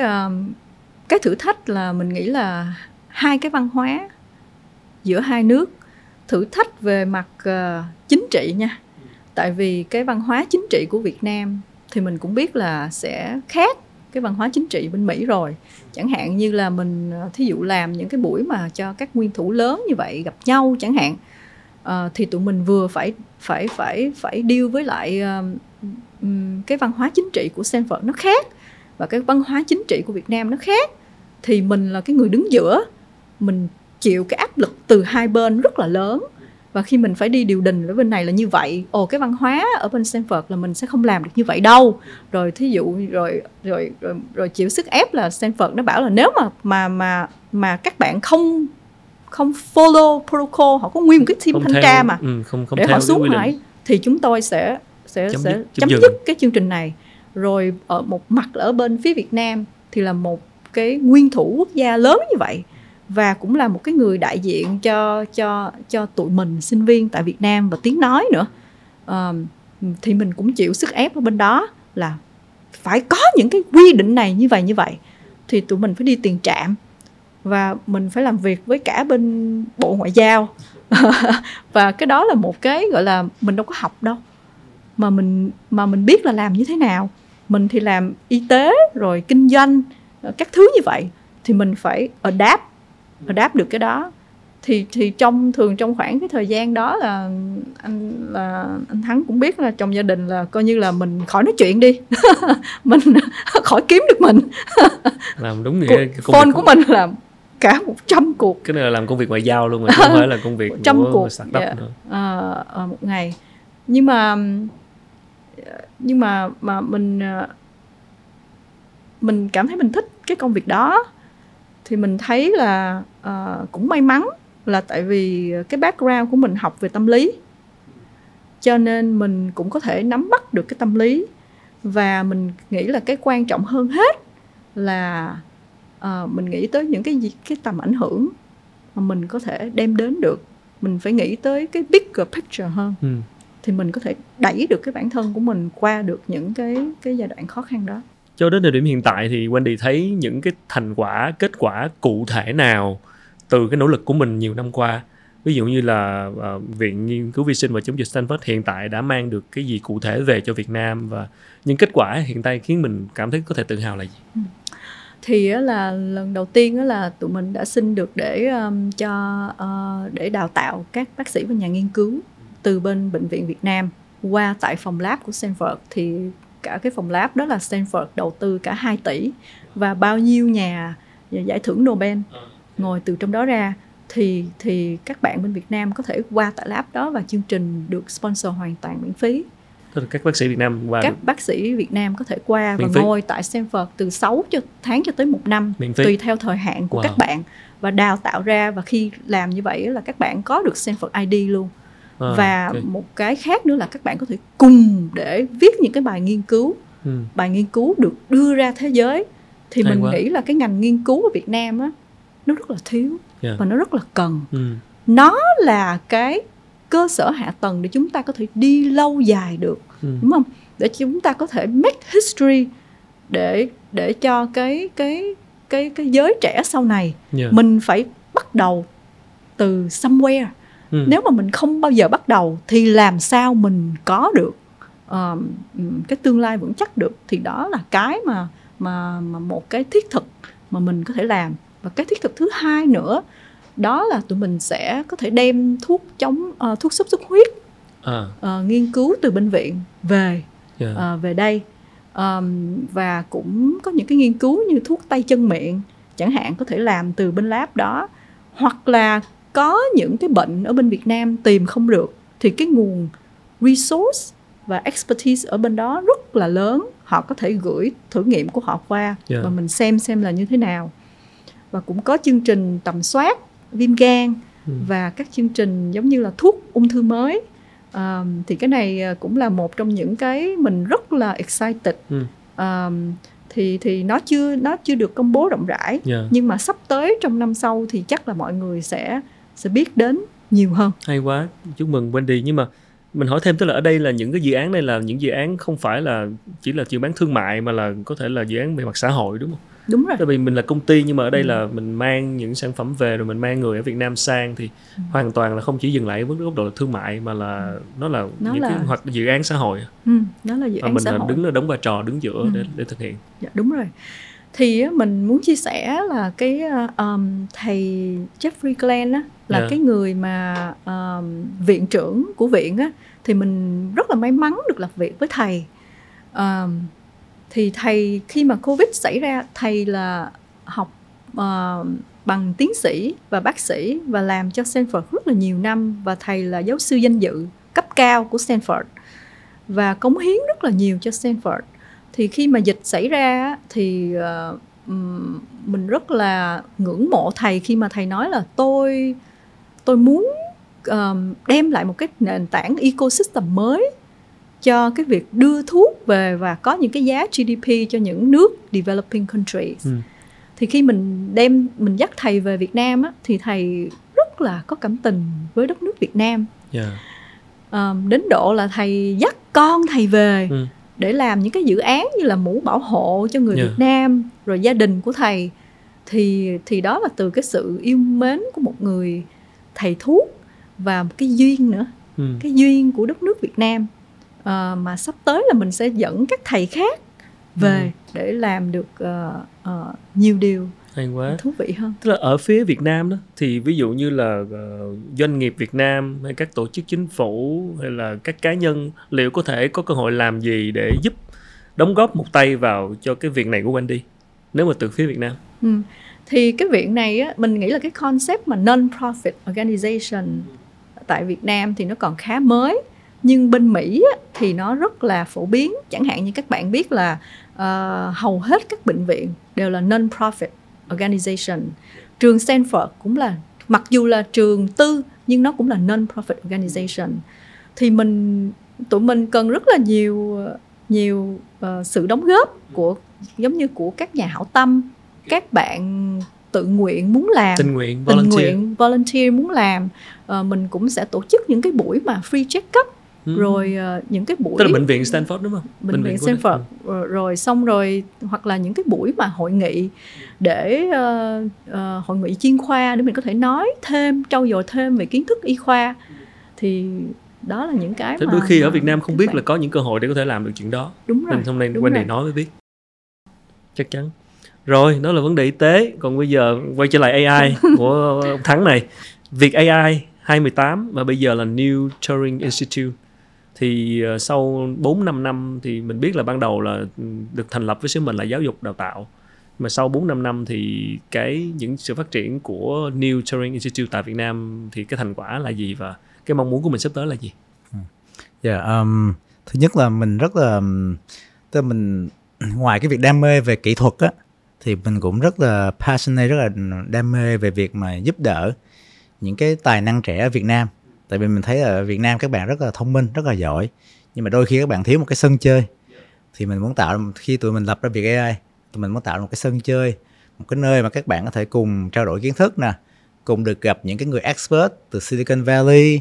cái thử thách là mình nghĩ là hai cái văn hóa giữa hai nước. Thử thách về mặt uh, chính trị nha. Tại vì cái văn hóa chính trị của Việt Nam thì mình cũng biết là sẽ khác cái văn hóa chính trị bên Mỹ rồi. Chẳng hạn như là mình ờ, thí dụ làm những cái buổi mà cho các nguyên thủ lớn như vậy gặp nhau chẳng hạn uh, thì tụi mình vừa phải phải phải phải deal với lại uh, cái văn hóa chính trị của Stanford nó khác và cái văn hóa chính trị của Việt Nam nó khác thì mình là cái người đứng giữa. Mình chịu cái áp lực từ hai bên rất là lớn và khi mình phải đi điều đình ở bên này là như vậy. Ồ cái văn hóa ở bên Stanford là mình sẽ không làm được như vậy đâu. Rồi thí dụ rồi rồi rồi, rồi chịu sức ép là Stanford nó bảo là nếu mà mà mà mà các bạn không không follow protocol họ có nguyên một cái team Không thanh theo- tra mà ừ, không không để theo họ xuống hỏi thì chúng tôi sẽ sẽ Chấm sẽ dứt, chấm chấm dứt cái chương trình này. Rồi ở một mặt là ở bên phía Việt Nam thì là một cái nguyên thủ quốc gia lớn như vậy và cũng là một cái người đại diện cho cho cho tụi mình sinh viên tại Việt Nam và tiếng nói nữa. À, thì mình cũng chịu sức ép ở bên đó là phải có những cái quy định này như vậy như vậy. Thì tụi mình phải đi tiền trạm và mình phải làm việc với cả bên bộ ngoại giao. Và cái đó là một cái gọi là mình đâu có học đâu. Mà mình mà mình biết là làm như thế nào. Mình thì làm y tế rồi kinh doanh các thứ như vậy. Thì mình phải adapt adapt được cái đó. Thì thì trong thường trong khoảng cái thời gian đó là anh là anh thắng cũng biết là trong gia đình là coi như là mình khỏi nói chuyện đi. Mình khỏi kiếm được mình. Làm đúng nghĩa công phone của mình là cả 100 cuộc. Cái này là làm công việc ngoại giao luôn mà chứ không phải là công việc Trăm cuộc, startup dạ. nữa. ờ, ờ, một ngày. Nhưng mà nhưng mà mà mình ờ, mình cảm thấy mình thích cái công việc đó thì mình thấy là ờ, cũng may mắn là tại vì cái background của mình học về tâm lý. Cho nên mình cũng có thể nắm bắt được cái tâm lý và mình nghĩ là cái quan trọng hơn hết là ờ, mình nghĩ tới những cái gì cái tầm ảnh hưởng mà mình có thể đem đến được. Mình phải nghĩ tới cái bigger picture hơn. Ừ. thì mình có thể đẩy được cái bản thân của mình qua được những cái cái giai đoạn khó khăn đó cho đến thời điểm hiện tại thì Wendy thấy những cái thành quả kết quả cụ thể nào từ cái nỗ lực của mình nhiều năm qua? Ví dụ như là uh, viện nghiên cứu vi sinh và chống dịch Stanford hiện tại đã mang được cái gì cụ thể về cho Việt Nam và những kết quả hiện tại khiến mình cảm thấy có thể tự hào là gì? Ừ. Thì là lần đầu tiên là tụi mình đã xin được để um, cho uh, để đào tạo các bác sĩ và nhà nghiên cứu từ bên bệnh viện Việt Nam qua tại phòng lab của Stanford. Thì cả cái phòng lab đó là Stanford đầu tư cả 2 tỷ và bao nhiêu nhà giải thưởng Nobel ngồi từ trong đó ra thì thì các bạn bên Việt Nam có thể qua tại lab đó và chương trình được sponsor hoàn toàn miễn phí. Tức là các bác sĩ Việt Nam qua các được. bác sĩ Việt Nam có thể qua Miễn và phí. ngồi tại Stanford từ 6 cho tháng cho tới một năm tùy theo thời hạn của Wow. các bạn. Và đào tạo ra và khi làm như vậy là các bạn có được Stanford ID luôn À, và ok. một cái khác nữa là các bạn có thể cùng để viết những cái bài nghiên cứu ừ. bài nghiên cứu được đưa ra thế giới thì Hay mình quá. nghĩ là cái ngành nghiên cứu ở Việt Nam á nó rất là thiếu Yeah. và nó rất là cần Ừ. nó là cái cơ sở hạ tầng để chúng ta có thể đi lâu dài được Ừ. đúng không để chúng ta có thể make history để để cho cái cái cái cái giới trẻ sau này Yeah. mình phải bắt đầu từ somewhere Ừ. nếu mà mình không bao giờ bắt đầu thì làm sao mình có được um, um, cái tương lai vững chắc được? Thì đó là cái mà mà mà một cái thiết thực mà mình có thể làm. Và cái thiết thực thứ hai nữa đó là tụi mình sẽ có thể đem thuốc chống ờ, thuốc sốt xuất huyết à, ờ, nghiên cứu từ bệnh viện về yeah. ờ, về đây. Ờm, và cũng có những cái nghiên cứu như thuốc tay chân miệng chẳng hạn có thể làm từ bên lab đó. Hoặc là có những cái bệnh ở bên Việt Nam tìm không được thì cái nguồn resource và expertise ở bên đó rất là lớn họ có thể gửi thử nghiệm của họ qua Yeah. và mình xem xem là như thế nào và cũng có chương trình tầm soát viêm gan Ừ. và các chương trình giống như là thuốc ung thư mới Ờm, thì cái này ờ, cũng là một trong những cái mình rất là excited Ừ. Ờm, thì thì nó chưa nó chưa được công bố rộng rãi Yeah. nhưng mà sắp tới trong năm sau thì chắc là mọi người sẽ sẽ biết đến nhiều hơn hay quá chúc mừng Wendy nhưng mà mình hỏi thêm tức là ở đây là những cái dự án này là những dự án không phải là chỉ là dự án thương mại mà là có thể là dự án về mặt xã hội đúng không? đúng rồi Tại vì mình là công ty nhưng mà ở đây Ừ. là mình mang những sản phẩm về rồi mình mang người ở Việt Nam sang thì Ừ. hoàn toàn là không chỉ dừng lại với góc độ là thương mại mà là nó là Nó những cái là- hoặc dự án xã hội ừ, đó là dự án mình xã là hội đứng là đóng vai trò đứng giữa Ừ. để để thực hiện. Dạ, đúng rồi thì mình muốn chia sẻ là cái um, thầy Jeffrey Glenn á, là Dạ. cái người mà um, viện trưởng của viện á, thì mình rất là may mắn được làm việc với thầy um, thì thầy khi mà covid xảy ra thầy là học uh, bằng tiến sĩ và bác sĩ và làm cho Stanford rất là nhiều năm và thầy là giáo sư danh dự cấp cao của Stanford và cống hiến rất là nhiều cho Stanford thì khi mà dịch xảy ra thì uh, mình rất là ngưỡng mộ thầy khi mà thầy nói là tôi tôi muốn đem lại một cái nền tảng ecosystem mới cho cái việc đưa thuốc về và có những cái giá GDP cho những nước developing countries. Ừ. Thì khi mình đem mình dắt thầy về Việt Nam á, thì thầy rất là có cảm tình với đất nước Việt Nam. Yeah. Um, đến độ là thầy dắt con thầy về ừ. Để làm những cái dự án như là mũ bảo hộ cho người yeah. Việt Nam rồi gia đình của thầy thì thì đó là từ cái sự yêu mến của một người thầy thuốc và một cái duyên nữa ừ. cái duyên của đất nước Việt Nam à, mà sắp tới là mình sẽ dẫn các thầy khác về ừ. để làm được uh, uh, nhiều điều hay quá. Thú vị hơn tức là ở phía Việt Nam đó thì ví dụ như là uh, doanh nghiệp Việt Nam hay các tổ chức chính phủ hay là các cá nhân liệu có thể có cơ hội làm gì để giúp đóng góp một tay vào cho cái việc này của Wendy nếu mà từ phía Việt Nam? Ừ. thì cái việc này á, mình nghĩ là cái concept mà non-profit organization tại Việt Nam thì nó còn khá mới nhưng bên Mỹ á, thì nó rất là phổ biến. Chẳng hạn như các bạn biết là uh, hầu hết các bệnh viện đều là non-profit organization. Trường Stanford cũng là mặc dù là trường tư nhưng nó cũng là non-profit organization. Thì mình tụi mình cần rất là nhiều nhiều uh, sự đóng góp của giống như của các nhà hảo tâm các bạn tự nguyện muốn làm tình nguyện volunteer, tình nguyện, volunteer muốn làm. Uh, mình cũng sẽ tổ chức những cái buổi mà free check up ừ. rồi uh, những cái buổi tức là bệnh viện Stanford đúng không? Bệnh, bệnh viện Stanford. Rồi, rồi xong rồi hoặc là những cái buổi mà hội nghị để uh, uh, hội nghị chuyên khoa để mình có thể nói thêm trau dồi thêm về kiến thức y khoa. Thì đó là những cái Thế mà đôi khi ở Việt Nam không biết bạn... là có những cơ hội để có thể làm được chuyện đó. Đúng rồi nên hôm nay quên này nói mới biết chắc chắn. Rồi đó là vấn đề y tế. Còn bây giờ quay trở lại AI của ông Thắng này. Việc AI 2018 và bây giờ là New Turing Institute. Thì uh, sau 4 5 năm thì mình biết là ban đầu là ừ, được thành lập với sứ mệnh là giáo dục đào tạo mà sau 4 5 năm thì cái những sự phát triển của New Turing Institute tại Việt Nam thì cái thành quả là gì và cái mong muốn của mình sắp tới là gì? Ừ. Dạ, yeah, um, thứ nhất là mình rất là um, tức là mình ngoài cái việc đam mê về kỹ thuật á thì mình cũng rất là passionate rất là đam mê về việc mà giúp đỡ những cái tài năng trẻ ở Việt Nam. Tại vì mình thấy ở Việt Nam các bạn rất là thông minh rất là giỏi nhưng mà đôi khi các bạn thiếu một cái sân chơi. Thì mình muốn tạo khi tụi mình lập ra việc AI tụi mình muốn tạo một cái sân chơi một cái nơi mà các bạn có thể cùng trao đổi kiến thức nè cùng được gặp những cái người expert từ Silicon Valley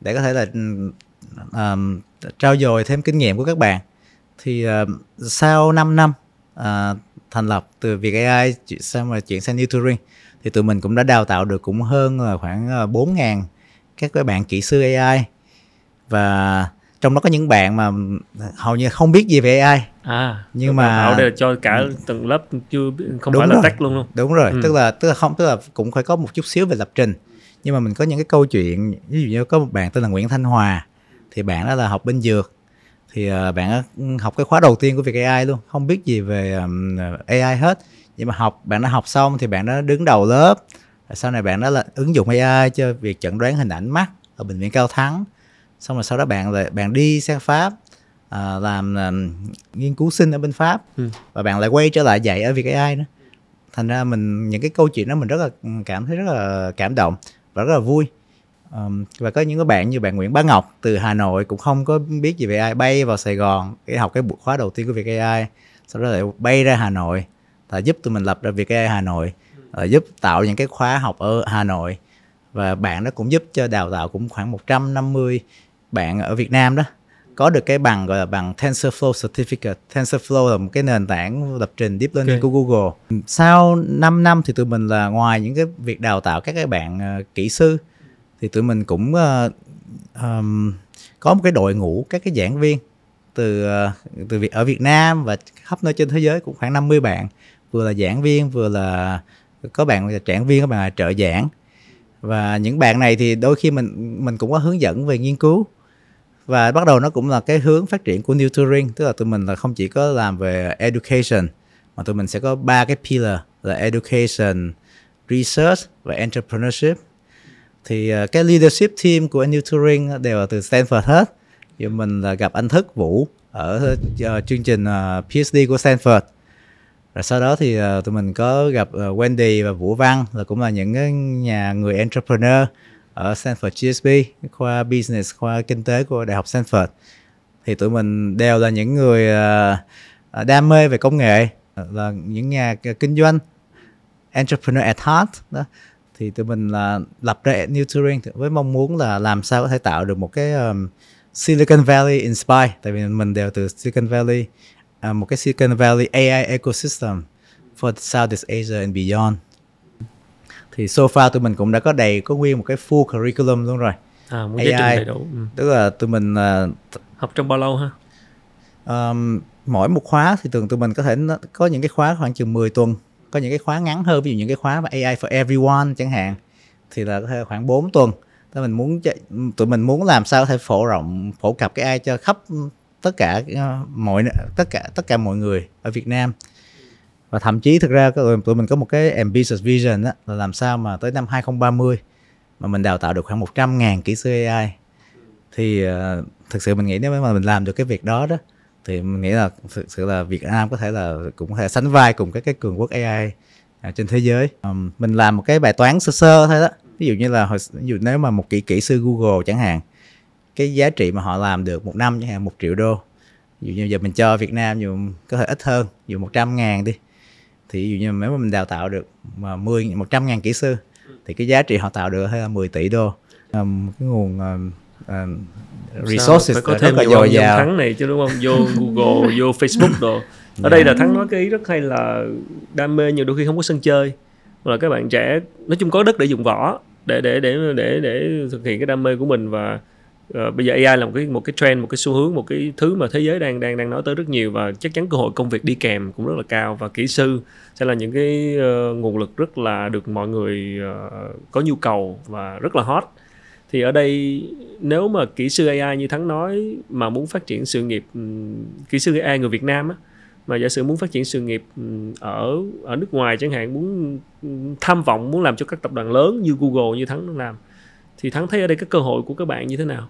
để có thể là um, trao dồi thêm kinh nghiệm của các bạn. Thì uh, sau 5 năm uh, thành lập từ việc AI sang mà chuyển sang New Turing thì tụi mình cũng đã đào tạo được cũng hơn là khoảng ờ, 4.000 các cái bạn kỹ sư AI và trong đó có những bạn mà hầu như không biết gì về AI à nhưng mà tạo đều cho cả tầng lớp chưa không đúng phải là tech luôn luôn. Đúng rồi. Ừ. tức là tức là không tức là cũng phải có một chút xíu về lập trình. Nhưng mà mình có những cái câu chuyện ví dụ như có một bạn tên là Nguyễn Thanh Hòa thì bạn đó là học bên dược. Thì uh, bạn học cái khóa đầu tiên của việc AI luôn không biết gì về um, AI hết. Nhưng mà học bạn đã học xong thì bạn đã đứng đầu lớp. Sau này bạn đó là ứng dụng AI cho việc chẩn đoán hình ảnh mắt ở bệnh viện Cao Thắng xong rồi sau đó bạn lại bạn đi sang Pháp à, làm à, nghiên cứu sinh ở bên Pháp. Ừ. và bạn lại quay trở lại dạy ở việc AI nữa. Thành ra mình những cái câu chuyện đó mình rất là cảm thấy rất là cảm động và rất là vui. Um, và có những cái bạn như bạn Nguyễn Bá Ngọc từ Hà Nội cũng không có biết gì về AI bay vào Sài Gòn để học cái buổi khóa đầu tiên của việc AI sau đó lại bay ra Hà Nội và giúp tụi mình lập ra việc AI Hà Nội uh, giúp tạo những cái khóa học ở Hà Nội. Và bạn đó cũng giúp cho đào tạo cũng khoảng 150 bạn ở Việt Nam đó có được cái bằng gọi là bằng TensorFlow Certificate. TensorFlow là một cái nền tảng lập trình deep learning okay. của Google. Sau 5 năm thì tụi mình là ngoài những cái việc đào tạo các cái bạn uh, kỹ sư thì tụi mình cũng uh, um, có một cái đội ngũ các cái giảng viên từ uh, từ việc ở Việt Nam và khắp nơi trên thế giới cũng khoảng 50 bạn vừa là giảng viên vừa là có bạn là giảng viên có bạn là trợ giảng và những bạn này thì đôi khi mình mình cũng có hướng dẫn về nghiên cứu và bắt đầu nó cũng là cái hướng phát triển của New touring tức là tụi mình là không chỉ có làm về education mà tụi mình sẽ có ba cái pillar là education research và entrepreneurship. Thì uh, cái leadership team của New touring đều là từ Stanford hết. Thì mình là gặp anh Thức Vũ ở uh, chương trình ờ, uh, PhD của Stanford. Rồi sau đó thì uh, tụi mình có gặp uh, Wendy và Vũ Văn là cũng là những cái nhà người entrepreneur ở Stanford GSB khoa business khoa kinh tế của đại học Stanford. Thì tụi mình đều là những người à, à, đam mê về công nghệ là những nhà kinh doanh entrepreneur at heart đó. Thì tụi mình là lập ra New Turing với mong muốn là làm sao có thể tạo được một cái um, Silicon Valley inspire. Tại vì mình đều từ Silicon Valley uh, một cái Silicon Valley AI ecosystem for Southeast Asia and beyond thì so far tụi mình cũng đã có đầy có nguyên một cái full curriculum luôn rồi. À, một AI đầy đủ ừ. tức là tụi mình uh, học trong bao lâu ha? Um, mỗi một khóa thì thường tụi mình có thể có những cái khóa khoảng chừng 10 tuần. Có những cái khóa ngắn hơn ví dụ những cái khóa mà AI for everyone chẳng hạn thì là có thể khoảng 4 tuần. Tụi mình muốn tụi mình muốn làm sao có thể phổ rộng phổ cập cái AI cho khắp tất cả uh, mọi tất cả tất cả mọi người ở Việt Nam và thậm chí thực ra các tụi mình có một cái ambitious vision đó, là làm sao mà tới năm 2030 mà mình đào tạo được khoảng 100 ngàn kỹ sư AI thì uh, thực sự mình nghĩ nếu mà mình làm được cái việc đó đó thì mình nghĩ là thực sự là Việt Nam có thể là cũng có thể sánh vai cùng các cái cường quốc AI à, trên thế giới. Um, mình làm một cái bài toán sơ sơ thôi đó. Ví dụ như là hồi, ví dụ nếu mà một kỹ kỹ sư Google chẳng hạn cái giá trị mà họ làm được một năm chẳng hạn một triệu đô. Ví dụ như giờ mình cho Việt Nam dù có thể ít hơn ví dụ 100 ngàn đi thì ví dụ như nếu mà mình đào tạo được mà 10 100 ngàn kỹ sư thì cái giá trị họ tạo được hay là 10 tỷ đô. Um, cái nguồn um, um, resources phải có thêm rất là dồi dào. thắng này chứ đúng không? Vô Google vô Facebook đồ. Ở yeah. đây là thắng nói cái ý rất hay là đam mê nhưng đôi khi không có sân chơi. Hoặc là các bạn trẻ nói chung có đất để dùng võ để để để để để thực hiện cái đam mê của mình và uh, bây giờ AI là một cái một cái trend một cái xu hướng một cái thứ mà thế giới đang đang đang nói tới rất nhiều và chắc chắn cơ hội công việc đi kèm cũng rất là cao. Và kỹ sư sẽ là những cái uh, nguồn lực rất là được mọi người uh, có nhu cầu và rất là hot. Thì ở đây nếu mà kỹ sư AI như thắng nói mà muốn phát triển sự nghiệp ừ, kỹ sư AI người Việt Nam á mà giả sử muốn phát triển sự nghiệp ừ, ở ở nước ngoài chẳng hạn muốn ừ, tham vọng muốn làm cho các tập đoàn lớn như Google như thắng đang làm thì thắng thấy ở đây các cơ hội của các bạn như thế nào?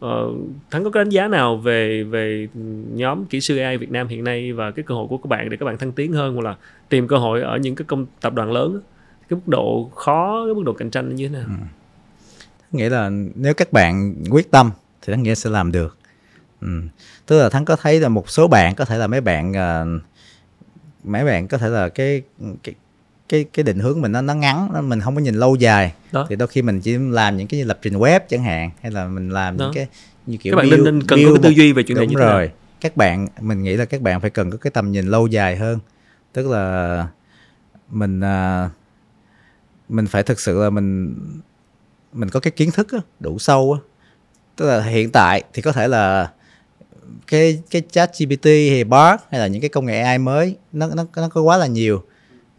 Ờ, thắng có cái đánh giá nào về về nhóm kỹ sư AI Việt Nam hiện nay và cái cơ hội của các bạn để các bạn thăng tiến hơn hoặc là tìm cơ hội ở những cái công tập đoàn lớn cái mức độ khó cái mức độ cạnh tranh như thế nào? Ừ. Nghĩa là nếu các bạn quyết tâm thì thắng nghĩa sẽ làm được. Ừ. tức là thắng có thấy là một số bạn có thể là mấy bạn uh, mấy bạn có thể là cái cái cái cái định hướng mình nó nó ngắn mình không có nhìn lâu dài đó. thì đôi khi mình chỉ làm những cái như lập trình web chẳng hạn hay là mình làm đó. những cái như kiểu các bạn build, nên cần có cái tư duy về chuyện này như thế rồi nào? các bạn mình nghĩ là các bạn phải cần có cái tầm nhìn lâu dài hơn tức là mình uh, mình phải thực sự là mình mình có cái kiến thức đủ sâu tức là hiện tại thì có thể là cái cái chat GPT hay Bard hay là những cái công nghệ AI mới nó nó nó có quá là nhiều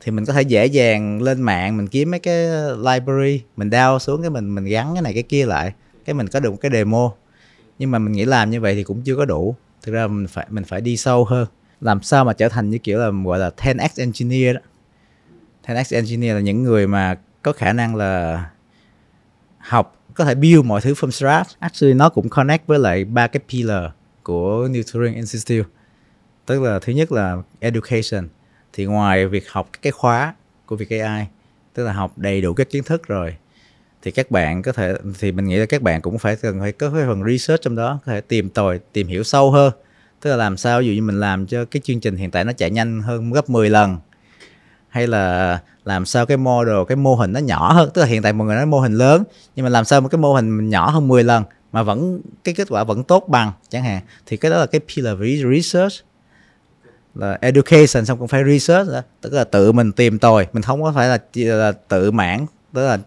thì mình có thể dễ dàng lên mạng mình kiếm mấy cái library, mình download xuống cái mình mình gắn cái này cái kia lại, cái mình có được một cái demo. Nhưng mà mình nghĩ làm như vậy thì cũng chưa có đủ, thực ra mình phải mình phải đi sâu hơn. Làm sao mà trở thành như kiểu là, gọi là 10x engineer đó. 10x engineer là những người mà có khả năng là học, có thể build mọi thứ from scratch. Actually, nó cũng connect với lại ba cái pillar của New Turing Institute. Tức là thứ nhất là education thì ngoài việc học cái khóa của việc AI tức là học đầy đủ các kiến thức rồi, thì các bạn có thể, thì mình nghĩ là các bạn cũng phải cần phải có cái phần research trong đó, có thể tìm tòi, tìm hiểu sâu hơn. Tức là làm sao, ví dụ như mình làm cho cái chương trình hiện tại nó chạy nhanh hơn gấp 10 lần, hay là làm sao cái model, cái mô hình nó nhỏ hơn, tức là hiện tại mọi người nói mô hình lớn, nhưng mà làm sao một cái mô hình nhỏ hơn 10 lần mà vẫn, cái kết quả vẫn tốt bằng chẳng hạn. Thì cái đó là cái pillar research là education xong cũng phải research đó. tức là tự mình tìm tòi. Mình không có phải là, là tự mãn. Tức là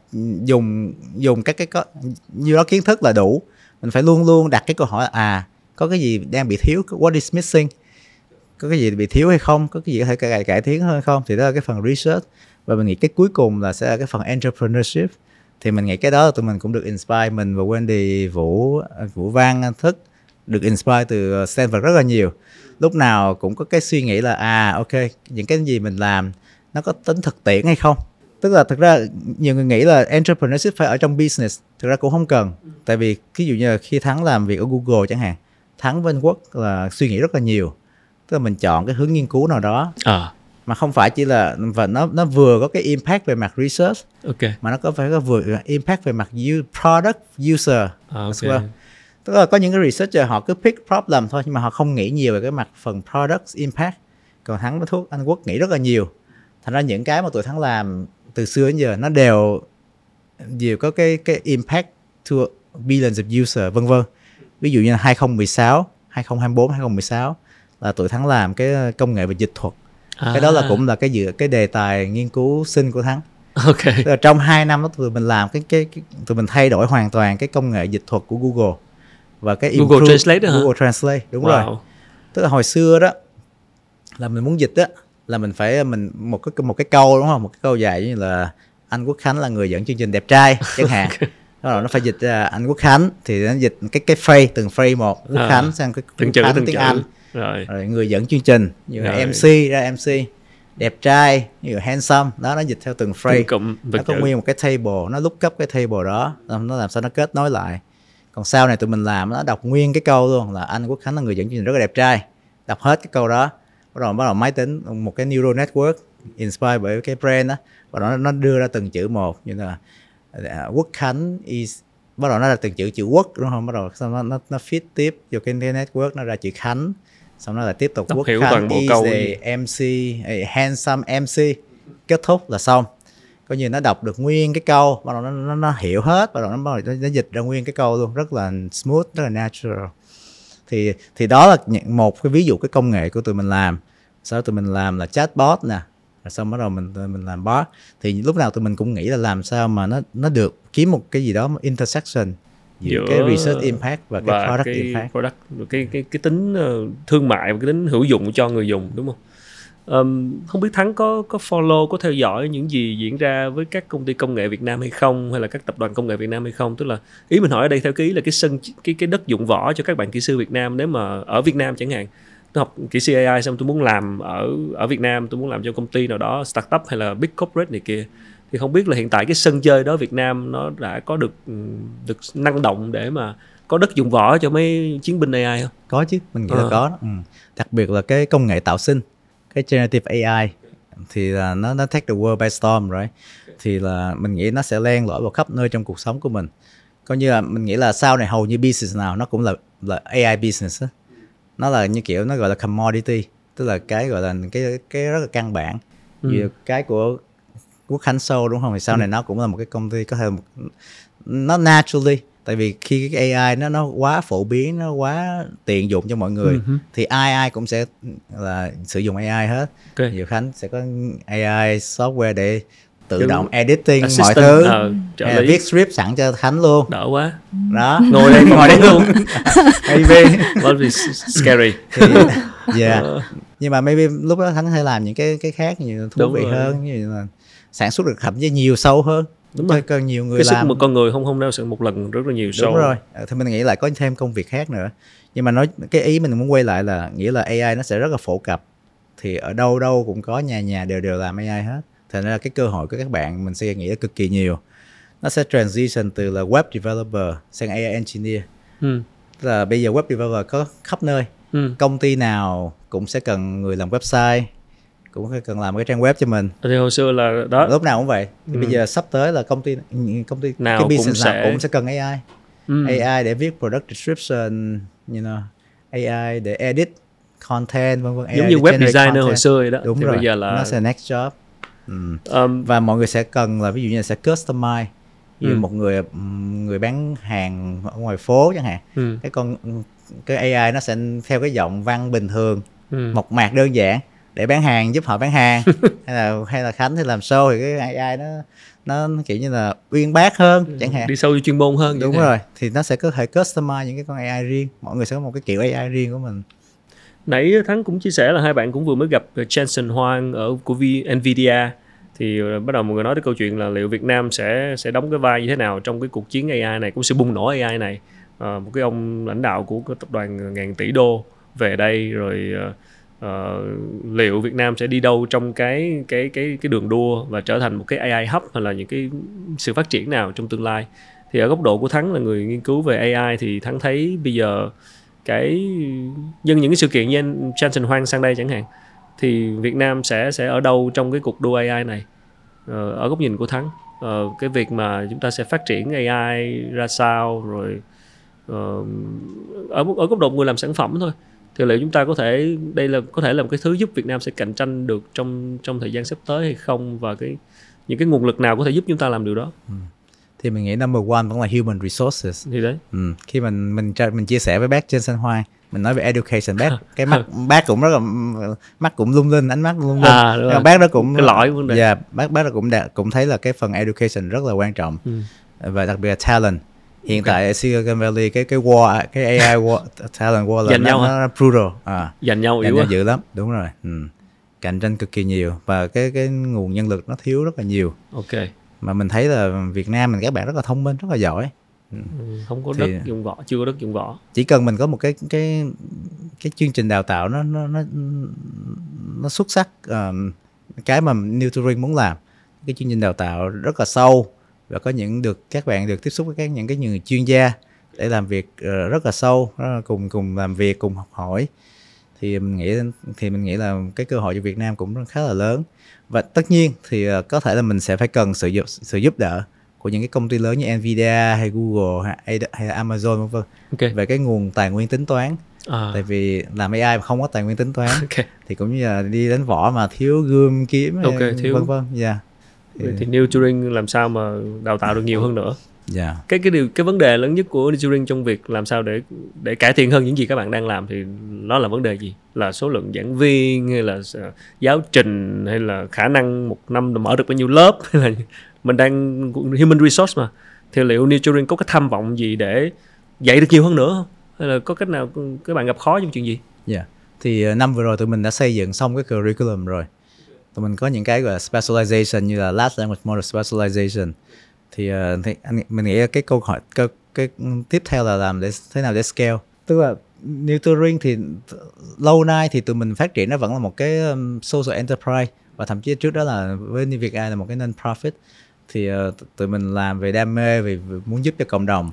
dùng dùng các cái có nhiều đó kiến thức là đủ. Mình phải luôn luôn đặt cái câu hỏi là, à có cái gì đang bị thiếu? What is missing? Có cái gì bị thiếu hay không? Có cái gì có thể cải, cải tiến hơn hay không? Thì đó là cái phần research. Và mình nghĩ cái cuối cùng là sẽ là cái phần entrepreneurship. Thì mình nghĩ cái đó là tụi mình cũng được inspire mình và Wendy Vũ à, Vũ Văn Thức được inspire từ Stanford rất là nhiều lúc nào cũng có cái suy nghĩ là à ok những cái gì mình làm nó có tính thực tiễn hay không? Tức là thực ra nhiều người nghĩ là entrepreneurship phải ở trong business thực ra cũng không cần. Tại vì ví dụ như là khi thắng làm việc ở google chẳng hạn thắng bên quốc là suy nghĩ rất là nhiều. Tức là mình chọn cái hướng nghiên cứu nào đó. À. Mà không phải chỉ là và nó nó vừa có cái impact về mặt research ok. mà nó có phải có vừa impact về mặt product user. À, ok. Vâng. Tức là có những cái researcher họ cứ pick problem thôi nhưng mà họ không nghĩ nhiều về cái mặt phần product impact. Còn thắng với thuốc anh quốc nghĩ rất là nhiều. Thành ra những cái mà tụi thắng làm từ xưa đến giờ nó đều đều có cái cái impact to billions of user vân vân. Ví dụ như là 2016 2024 2016 là tụi thắng làm cái công nghệ về dịch thuật. Cái đó là À, cũng là cái dự cái đề tài nghiên cứu sinh của thắng. Ok. Tức là trong 2 năm đó tụi mình làm cái, cái cái tụi mình thay đổi hoàn toàn cái công nghệ dịch thuật của Google và cái Google improve- Translate hả? Google Translate đúng Wow. rồi tức là hồi xưa đó là mình muốn dịch á là mình phải mình một cái một cái câu đúng không? Một cái câu dài như là anh Quốc Khánh là người dẫn chương trình đẹp trai chẳng hạn. Đó là nó phải dịch ra anh Quốc Khánh thì nó dịch cái cái phrase từng phrase một Quốc À, Khánh sang cái từng chữ Khánh từng tiếng chữ. Anh. Rồi. Rồi người dẫn chương trình như là. MC ra MC đẹp trai như là handsome. Đó nó dịch theo từng phrase. Từng cụm nó vật có nguyên một cái table nó look up cái table đó nó làm sao nó kết nối lại còn sau này tụi mình làm nó đọc nguyên cái câu luôn là anh Quốc Khánh là người dẫn chương trình rất là đẹp trai. Đọc hết cái câu đó bắt đầu bắt đầu máy tính một cái neural network inspired bởi cái brand đó và nó nó đưa ra từng chữ một như là à, Quốc Khánh is bắt đầu nó ra từng chữ chữ quốc đúng không? Bắt đầu xong nó nó, nó fit tiếp vô cái network nó ra chữ Khánh xong nó lại tiếp tục Quốc Khánh is the. MC a handsome MC kết thúc là xong coi như nó đọc được nguyên cái câu bắt đầu nó, nó, nó hiểu hết bắt đầu nó, bắt đầu nó, nó dịch ra nguyên cái câu luôn rất là smooth rất là natural. Thì thì đó là một cái ví dụ cái công nghệ của tụi mình làm. Sau đó tụi mình làm là chatbot nè rồi xong bắt đầu mình mình làm bot. Thì lúc nào tụi mình cũng nghĩ là làm sao mà nó nó được kiếm một cái gì đó intersection giữa, Giữa- cái research impact và cái và product cái impact. product cái cái cái tính ờ, thương mại và cái tính hữu dụng cho người dùng đúng không? Ờm, không biết thắng có có follow có theo dõi những gì diễn ra với các công ty công nghệ Việt Nam hay không hay là các tập đoàn công nghệ Việt Nam hay không tức là ý mình hỏi ở đây theo cái ý là cái sân cái cái đất dụng võ cho các bạn kỹ sư Việt Nam nếu mà ở Việt Nam chẳng hạn tôi học kỹ sư AI xong tôi muốn làm ở ở Việt Nam tôi muốn làm cho công ty nào đó startup hay là big corporate này kia thì không biết là hiện tại cái sân chơi đó Việt Nam nó đã có được được năng động để mà có đất dụng võ cho mấy chiến binh AI không? có chứ mình nghĩ Ờ. là có đó. ừ. đặc biệt là cái công nghệ tạo sinh cái generative AI thì là nó nó take the world by storm rồi thì là mình nghĩ nó sẽ len lỏi vào khắp nơi trong cuộc sống của mình. Coi như là mình nghĩ là sau này hầu như business nào nó cũng là là AI business á. Nó là như kiểu nó gọi là commodity tức là cái gọi là cái cái rất là căn bản. Ừ. cái của Quốc Khánh Show đúng không? Thì sau này nó cũng là một cái công ty có thể một, nó naturally tại vì khi cái AI nó nó quá phổ biến nó quá tiện dụng cho mọi người hứ. thì ai ai cũng sẽ là sử dụng AI hết Ok. nhiều Khánh sẽ có AI software để tự Kiểu động editing mọi thứ ờ, trợ lý. viết script sẵn cho Khánh luôn Đỡ quá. đó Ngồi đây ngồi đây luôn maybe Quá scary. thì yeah. Ờ. nhưng mà maybe lúc đó Khánh hay làm những cái cái khác nhiều thú Đúng vị rồi. hơn như là sản xuất được thậm chí nhiều sâu hơn Đúng rồi. cần nhiều người cái sức làm. một con người không không nêu sự một lần rất là nhiều đúng show. rồi. Ờ, thì mình nghĩ lại có thêm công việc khác nữa. Nhưng mà nói cái ý mình muốn quay lại là nghĩa là AI nó sẽ rất là phổ cập. Thì ở đâu đâu cũng có nhà nhà đều đều làm AI hết. Thành ra cái cơ hội của các bạn mình sẽ nghĩ là cực kỳ nhiều. Nó sẽ transition từ là web developer sang AI engineer. Ừ. Tức là bây giờ web developer có khắp nơi. Ừ. công ty nào cũng sẽ cần người làm website cũng phải cần làm cái trang web cho mình Thì hồi xưa là đó. lúc nào cũng vậy thì Ừ. bây giờ sắp tới là công ty công ty Nào cái cũng business nào sẽ- cũng sẽ cần AI Ừ. AI để viết product description, you know, AI để edit content vân vân. AI Giống như web designer hồi xưa vậy đó. Đúng thì rồi. bây giờ là nó sẽ next job. Ừ. um, Và mọi người sẽ cần là ví dụ như là sẽ customize như Ừ. một người người bán hàng ở ngoài phố chẳng hạn. ừ. Cái con cái AI nó sẽ theo cái giọng văn bình thường, Ừ. mộc mạc đơn giản để bán hàng giúp họ bán hàng. Hay là hay là Khánh thì làm show thì cái AI nó nó kiểu như là uyên bác hơn chẳng hạn. đi sâu vô chuyên môn hơn đúng rồi thì nó sẽ có thể customize những cái con AI riêng. Mọi người sẽ có một cái kiểu AI riêng của mình. Nãy thắng cũng chia sẻ là hai bạn cũng vừa mới gặp Jensen Huang ở của Nvidia. Thì ờ, bắt đầu mọi người nói tới câu chuyện là liệu Việt Nam sẽ sẽ đóng cái vai như thế nào trong cái cuộc chiến AI này cũng sự bùng nổ AI này. Ờ, một cái ông lãnh đạo của cái tập đoàn ngàn tỷ đô về đây rồi ờ, uh, liệu Việt Nam sẽ đi đâu trong cái cái cái cái đường đua và trở thành một cái AI hub hay là những cái sự phát triển nào trong tương lai? Thì ở góc độ của Thắng là người nghiên cứu về AI thì Thắng thấy bây giờ cái nhân những cái sự kiện như anh Johnson Hoang sang đây chẳng hạn thì Việt Nam sẽ sẽ ở đâu trong cái cuộc đua AI này? Ờ, ở góc nhìn của Thắng ờ, cái việc mà chúng ta sẽ phát triển AI ra sao rồi ở ở góc độ người làm sản phẩm thôi thì liệu chúng ta có thể đây là có thể là một cái thứ giúp Việt Nam sẽ cạnh tranh được trong trong thời gian sắp tới hay không? Và cái những cái nguồn lực nào có thể giúp chúng ta làm điều đó? Ừ. thì mình nghĩ number one vẫn là human resources. Thì đấy. Ừ. khi mình mình mình chia sẻ với bác trên sân hoang mình nói về education bác cái mắt bác cũng rất là mắt cũng lung linh ánh mắt lung linh. À, đúng bác đó cũng cái lõi vấn đề. Yeah, bác bác đó cũng đã, cũng thấy là cái phần education rất là quan trọng. Ừ. và đặc biệt là talent hiện okay. tại ở Silicon Valley cái cái war cái AI war talent war là Dành nó, nhau nó brutal. À. Dành nhau yếu Dành dữ lắm. Đúng rồi. Ừ. cạnh tranh cực kỳ nhiều và cái cái nguồn nhân lực nó thiếu rất là nhiều. Ok. Mà mình thấy là Việt Nam mình các bạn rất là thông minh rất là giỏi. Ừ. ừ không có thì đất dùng võ chưa có đất dùng võ. chỉ cần mình có một cái cái cái chương trình đào tạo nó nó nó nó xuất sắc um, cái mà New Turing muốn làm cái chương trình đào tạo rất là sâu và có những được các bạn được tiếp xúc với các những cái người chuyên gia để làm việc uh, rất là sâu rất là cùng cùng làm việc cùng học hỏi thì mình nghĩ thì mình nghĩ là cái cơ hội cho Việt Nam cũng khá là lớn và tất nhiên thì uh, có thể là mình sẽ phải cần sự giúp sự giúp đỡ của những cái công ty lớn như Nvidia hay Google hay, hay Amazon vân vân okay. về cái nguồn tài nguyên tính toán à. tại vì làm AI mà không có tài nguyên tính toán okay. thì cũng như là đi đánh võ mà thiếu gươm kiếm okay, thiếu. vân vân yeah thì, thì New Turing làm sao mà đào tạo được nhiều hơn nữa yeah. Dạ. cái cái điều cái vấn đề lớn nhất của New Turing trong việc làm sao để để cải thiện hơn những gì các bạn đang làm thì nó là vấn đề gì là số lượng giảng viên hay là giáo trình hay là khả năng một năm mở được bao nhiêu lớp hay là mình đang human resource mà thì liệu New Turing có cái tham vọng gì để dạy được nhiều hơn nữa không hay là có cách nào các bạn gặp khó trong chuyện gì? Dạ. Yeah. Thì ờ, năm vừa rồi tụi mình đã xây dựng xong cái curriculum rồi tụi mình có những cái gọi là specialization như là last language model specialization. Thì, uh, thì anh mình nghĩ cái câu hỏi cái, cái tiếp theo là làm để thế nào để scale. Tức là New Turing thì lâu nay thì tụi mình phát triển nó vẫn là một cái um, social enterprise và thậm chí trước đó là với việc Việt là một cái non-profit thì uh, tụi mình làm về đam mê vì, muốn giúp cho cộng đồng.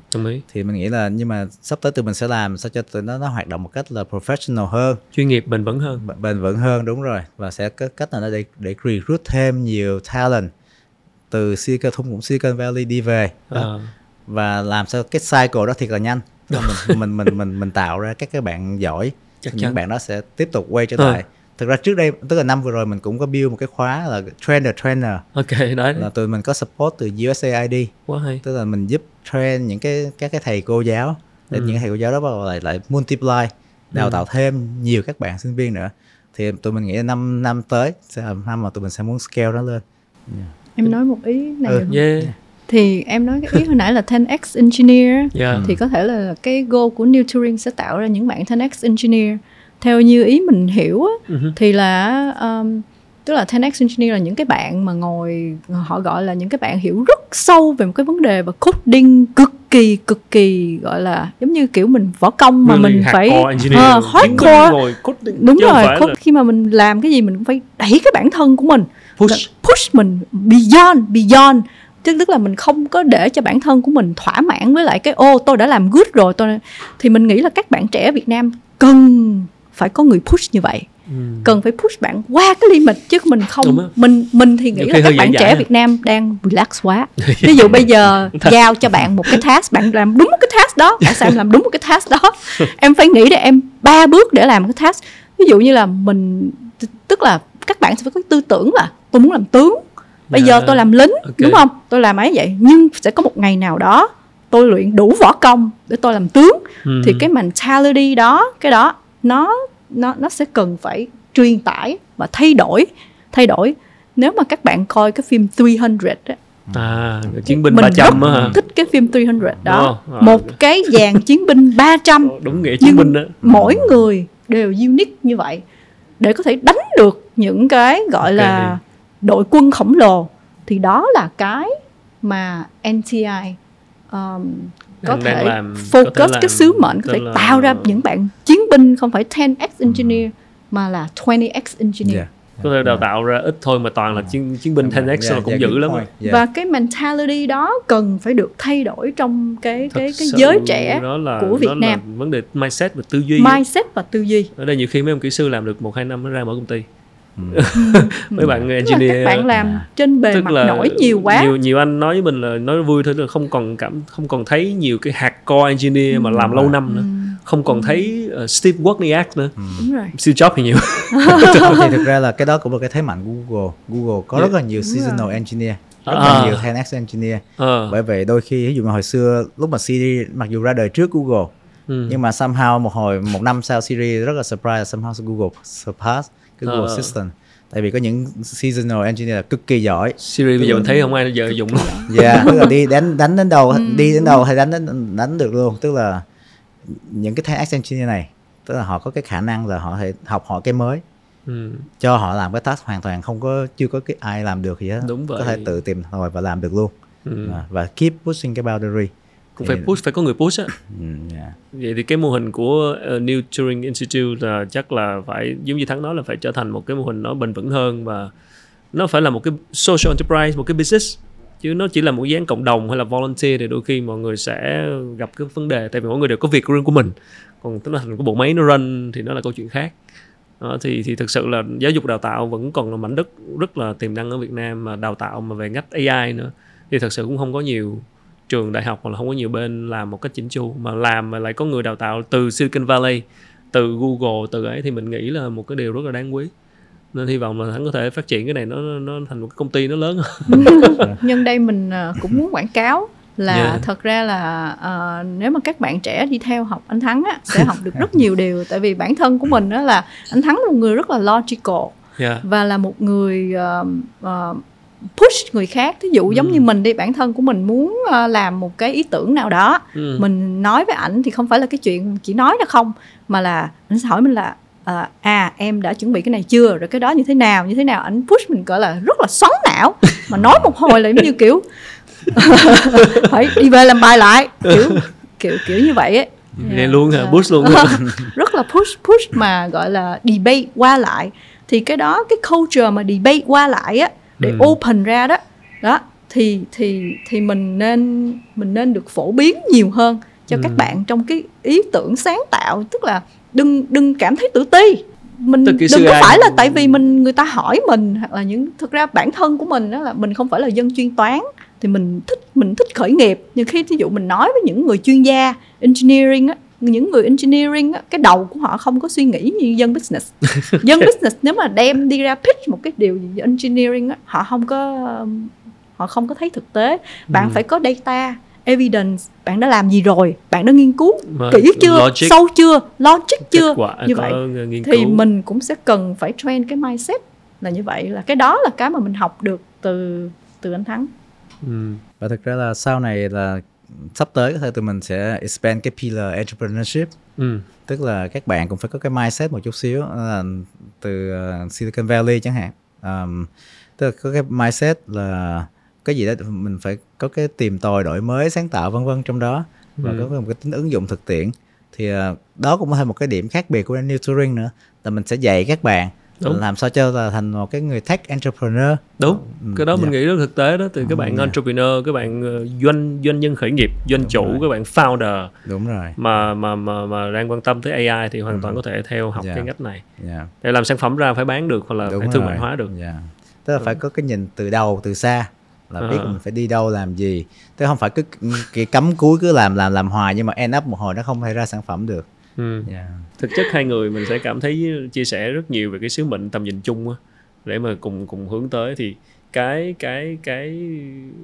Thì mình nghĩ là nhưng mà sắp tới tụi mình sẽ làm sao cho tụi nó nó hoạt động một cách là professional hơn. Chuyên nghiệp bền vững hơn. B- bền vững hơn đúng rồi. Và sẽ có cách nào để để recruit thêm nhiều talent từ Silicon thung lũng Silicon Valley đi về. Đó. À. và làm sao cái cycle đó thiệt là nhanh. Mình, mình mình mình mình tạo ra các cái bạn giỏi. Chắc những chắn. bạn đó sẽ tiếp tục quay trở lại. à thực ra trước đây tức là năm vừa rồi mình cũng có build một cái khóa là trainer trainer ok đấy là tụi mình có support từ USAID quá hay tức là mình giúp train những cái các cái thầy cô giáo để ừ. những thầy cô giáo đó bắt đầu lại lại multiply đào ừ. tạo thêm nhiều các bạn sinh viên nữa thì tụi mình nghĩ là năm năm tới sẽ là năm mà tụi mình sẽ muốn scale nó lên yeah. em nói một ý này ừ. yeah. thì em nói cái ý hồi nãy là 10x engineer yeah. thì có thể là cái goal của New Turing sẽ tạo ra những bạn 10x engineer theo như ý mình hiểu á, uh-huh. thì là um, tức là 10x engineer là những cái bạn mà ngồi họ gọi là những cái bạn hiểu rất sâu về một cái vấn đề và coding cực kỳ cực kỳ gọi là giống như kiểu mình võ công mà really mình phải uh, hardcore. Đúng rồi code, là... khi mà mình làm cái gì mình cũng phải đẩy cái bản thân của mình. Push. Push mình beyond beyond. Chứ tức là mình không có để cho bản thân của mình thỏa mãn với lại cái ô tôi đã làm good rồi tôi thì mình nghĩ là các bạn trẻ Việt Nam cần phải có người push như vậy. Ừ. cần phải push bạn qua cái limit chứ mình không. Mình mình thì nghĩ là các bạn trẻ Việt Nam đang relax quá. Ví dụ bây giờ giao cho bạn một cái task bạn làm đúng một cái task đó tại sao em làm đúng một cái task đó. Em phải nghĩ để em ba bước để làm cái task. Ví dụ như là mình tức là các bạn sẽ phải có tư tưởng là tôi muốn làm tướng bây yeah. giờ tôi làm lính okay. đúng không? Tôi làm ấy vậy nhưng sẽ có một ngày nào đó tôi luyện đủ võ công để tôi làm tướng. Ừ. thì cái mentality đó cái đó nó nó nó sẽ cần phải truyền tải và thay đổi thay đổi nếu mà các bạn coi cái phim 300 á À, chiến binh mình 300 rất hả? thích cái phim 300 đó. Oh, oh. Một cái dàn chiến binh 300. Đúng nghĩa chiến binh đó. Mỗi người đều unique như vậy để có thể đánh được những cái gọi okay. là đội quân khổng lồ thì đó là cái mà NTI um, có thể làm, focus có thể làm, cái sứ mệnh có thể tạo ra những bạn chiến binh không phải 10x engineer mà là 20x engineer Yeah. có thể đào tạo ra ít thôi mà toàn là chiến chiến binh 10x Yeah, là cũng yeah, dữ lắm point. Yeah. và cái mentality đó cần phải được thay đổi trong cái Thật cái cái giới trẻ đó là, của Việt đó Nam là vấn đề mindset và tư duy mindset và tư duy ở đây nhiều khi mấy ông kỹ sư làm được một hai năm mới ra mở công ty Ừ. mấy bạn là engineer. Các bạn làm trên bề tức mặt là nổi nhiều quá. nhiều nhiều anh nói với mình là nói vui thôi là không còn cảm không còn thấy nhiều cái hardcore engineer mà làm lâu năm nữa. Ừ, không còn thấy uh, Steve Wozniak nữa. Đúng rồi. Steve Jobs thì nhiều. Thì thực ra là cái đó cũng là cái thế mạnh của Google. Google có Yeah. rất là nhiều Đúng seasonal rồi. engineer rất À. là nhiều 10x engineer. Ờ, bởi vậy đôi khi ví dụ như hồi xưa lúc mà Siri mặc dù ra đời trước Google ừ. nhưng mà somehow một hồi một năm sau Siri rất là surprise somehow Google surpass Google Ờ. Assistant. Tại vì có những seasonal engineer là cực kỳ giỏi. Siri bây giờ mình thấy không ai giờ dùng luôn. Yeah, tức là đi đánh đánh đến đâu đi đến đâu hay đánh đánh đánh được luôn. Tức là những cái 10x engineer này tức là họ có cái khả năng là họ thể học hỏi cái mới. Ừ. cho họ làm cái task hoàn toàn không có chưa có cái ai làm được gì hết. Đúng có vậy. thể tự tìm tòi và làm được luôn. Ừ. À, và keep pushing cái boundary cũng phải push phải có người push á. Ừ, yeah. vậy thì cái mô hình của uh, New Turing Institute là chắc là phải giống như thắng nói là phải trở thành một cái mô hình nó bền vững hơn và nó phải là một cái social enterprise một cái business. Chứ nó chỉ là một dáng cộng đồng hay là volunteer thì đôi khi mọi người sẽ gặp cái vấn đề tại vì mỗi người đều có việc riêng của mình. Còn tức là thành cái bộ máy nó run thì nó là câu chuyện khác. Đó, thì thì thực sự là giáo dục đào tạo vẫn còn là mảnh đất rất là tiềm năng ở Việt Nam mà đào tạo mà về ngách AI nữa thì thật sự cũng không có nhiều trường đại học hoặc là không có nhiều bên làm một cách chỉnh chu mà làm mà lại có người đào tạo từ Silicon Valley từ Google từ ấy thì mình nghĩ là một cái điều rất là đáng quý nên hy vọng là hắn có thể phát triển cái này nó nó thành một cái công ty nó lớn nhân đây mình ờ, cũng muốn quảng cáo là Yeah. thật ra là ờ, nếu mà các bạn trẻ đi theo học anh thắng á, sẽ học được rất nhiều điều tại vì bản thân của mình đó là anh thắng là một người rất là logical yeah. và là một người ờ, ờ, push người khác. Thí dụ giống Ừ. như mình đi bản thân của mình muốn ờ, làm một cái ý tưởng nào đó ừ. mình nói với ảnh thì không phải là cái chuyện chỉ nói ra không mà là ảnh sẽ hỏi mình là à, à em đã chuẩn bị cái này chưa? Rồi cái đó như thế nào? Như thế nào? Ảnh push mình gọi là rất là xoắn não mà nói một hồi là giống như kiểu phải đi về làm bài lại. Kiểu kiểu kiểu như vậy ấy. Nghe luôn hả? Dạ. boost luôn rất là push push mà gọi là debate qua lại. Thì cái đó cái culture mà debate qua lại á để Ừ. open ra đó đó thì thì thì mình nên mình nên được phổ biến nhiều hơn cho các Ừ. bạn trong cái ý tưởng sáng tạo tức là đừng đừng cảm thấy tự ti mình đừng có phải là tại vì mình người ta hỏi mình hoặc là những thực ra bản thân của mình đó là mình không phải là dân chuyên toán thì mình thích mình thích khởi nghiệp nhưng khi ví dụ mình nói với những người chuyên gia engineering á những người engineering á, cái đầu của họ không có suy nghĩ như dân business. Dân business nếu mà đem đi ra pitch một cái điều gì engineering á, họ không có họ không có thấy thực tế. Bạn Ừ. phải có data evidence. Bạn đã làm gì rồi? Bạn đã nghiên cứu Mà kỹ chưa? logic, sâu chưa? Logic chưa? như vậy thì cứu. mình cũng sẽ cần phải train cái mindset là như vậy là cái đó là cái mà mình học được từ từ anh thắng. Ừ. và thực ra là sau này là sắp tới có thể tụi mình sẽ expand cái pillar entrepreneurship Ừ. tức là các bạn cũng phải có cái mindset một chút xíu là từ ờ, Silicon Valley chẳng hạn Ờm, tức là có cái mindset là cái gì đó mình phải có cái tìm tòi đổi mới sáng tạo vân vân trong đó và Ừ. có một cái tính ứng dụng thực tiễn thì ờ, đó cũng là một cái điểm khác biệt của New Turing nữa là mình sẽ dạy các bạn Đúng. làm sao cho là thành một cái người tech entrepreneur đúng Ừ, cái đó mình dạ. nghĩ rất thực tế đó từ các bạn dạ. entrepreneur các bạn ờ, doanh doanh nhân khởi nghiệp doanh chủ rồi. các bạn founder đúng rồi mà mà mà mà đang quan tâm tới AI thì hoàn toàn có thể theo học Dạ. cái ngách này yeah. để làm sản phẩm ra phải bán được hoặc là phải thương mại hóa được Dạ. Tức là phải có cái nhìn từ đầu từ xa là biết À. mình phải đi đâu làm gì. Tức không phải cứ cái cắm cúi cứ làm làm làm hoài nhưng mà end up một hồi nó không thể ra sản phẩm được. Ừ. Dạ. thực chất hai người mình sẽ cảm thấy chia sẻ rất nhiều về cái sứ mệnh tầm nhìn chung á để mà cùng cùng hướng tới thì cái cái cái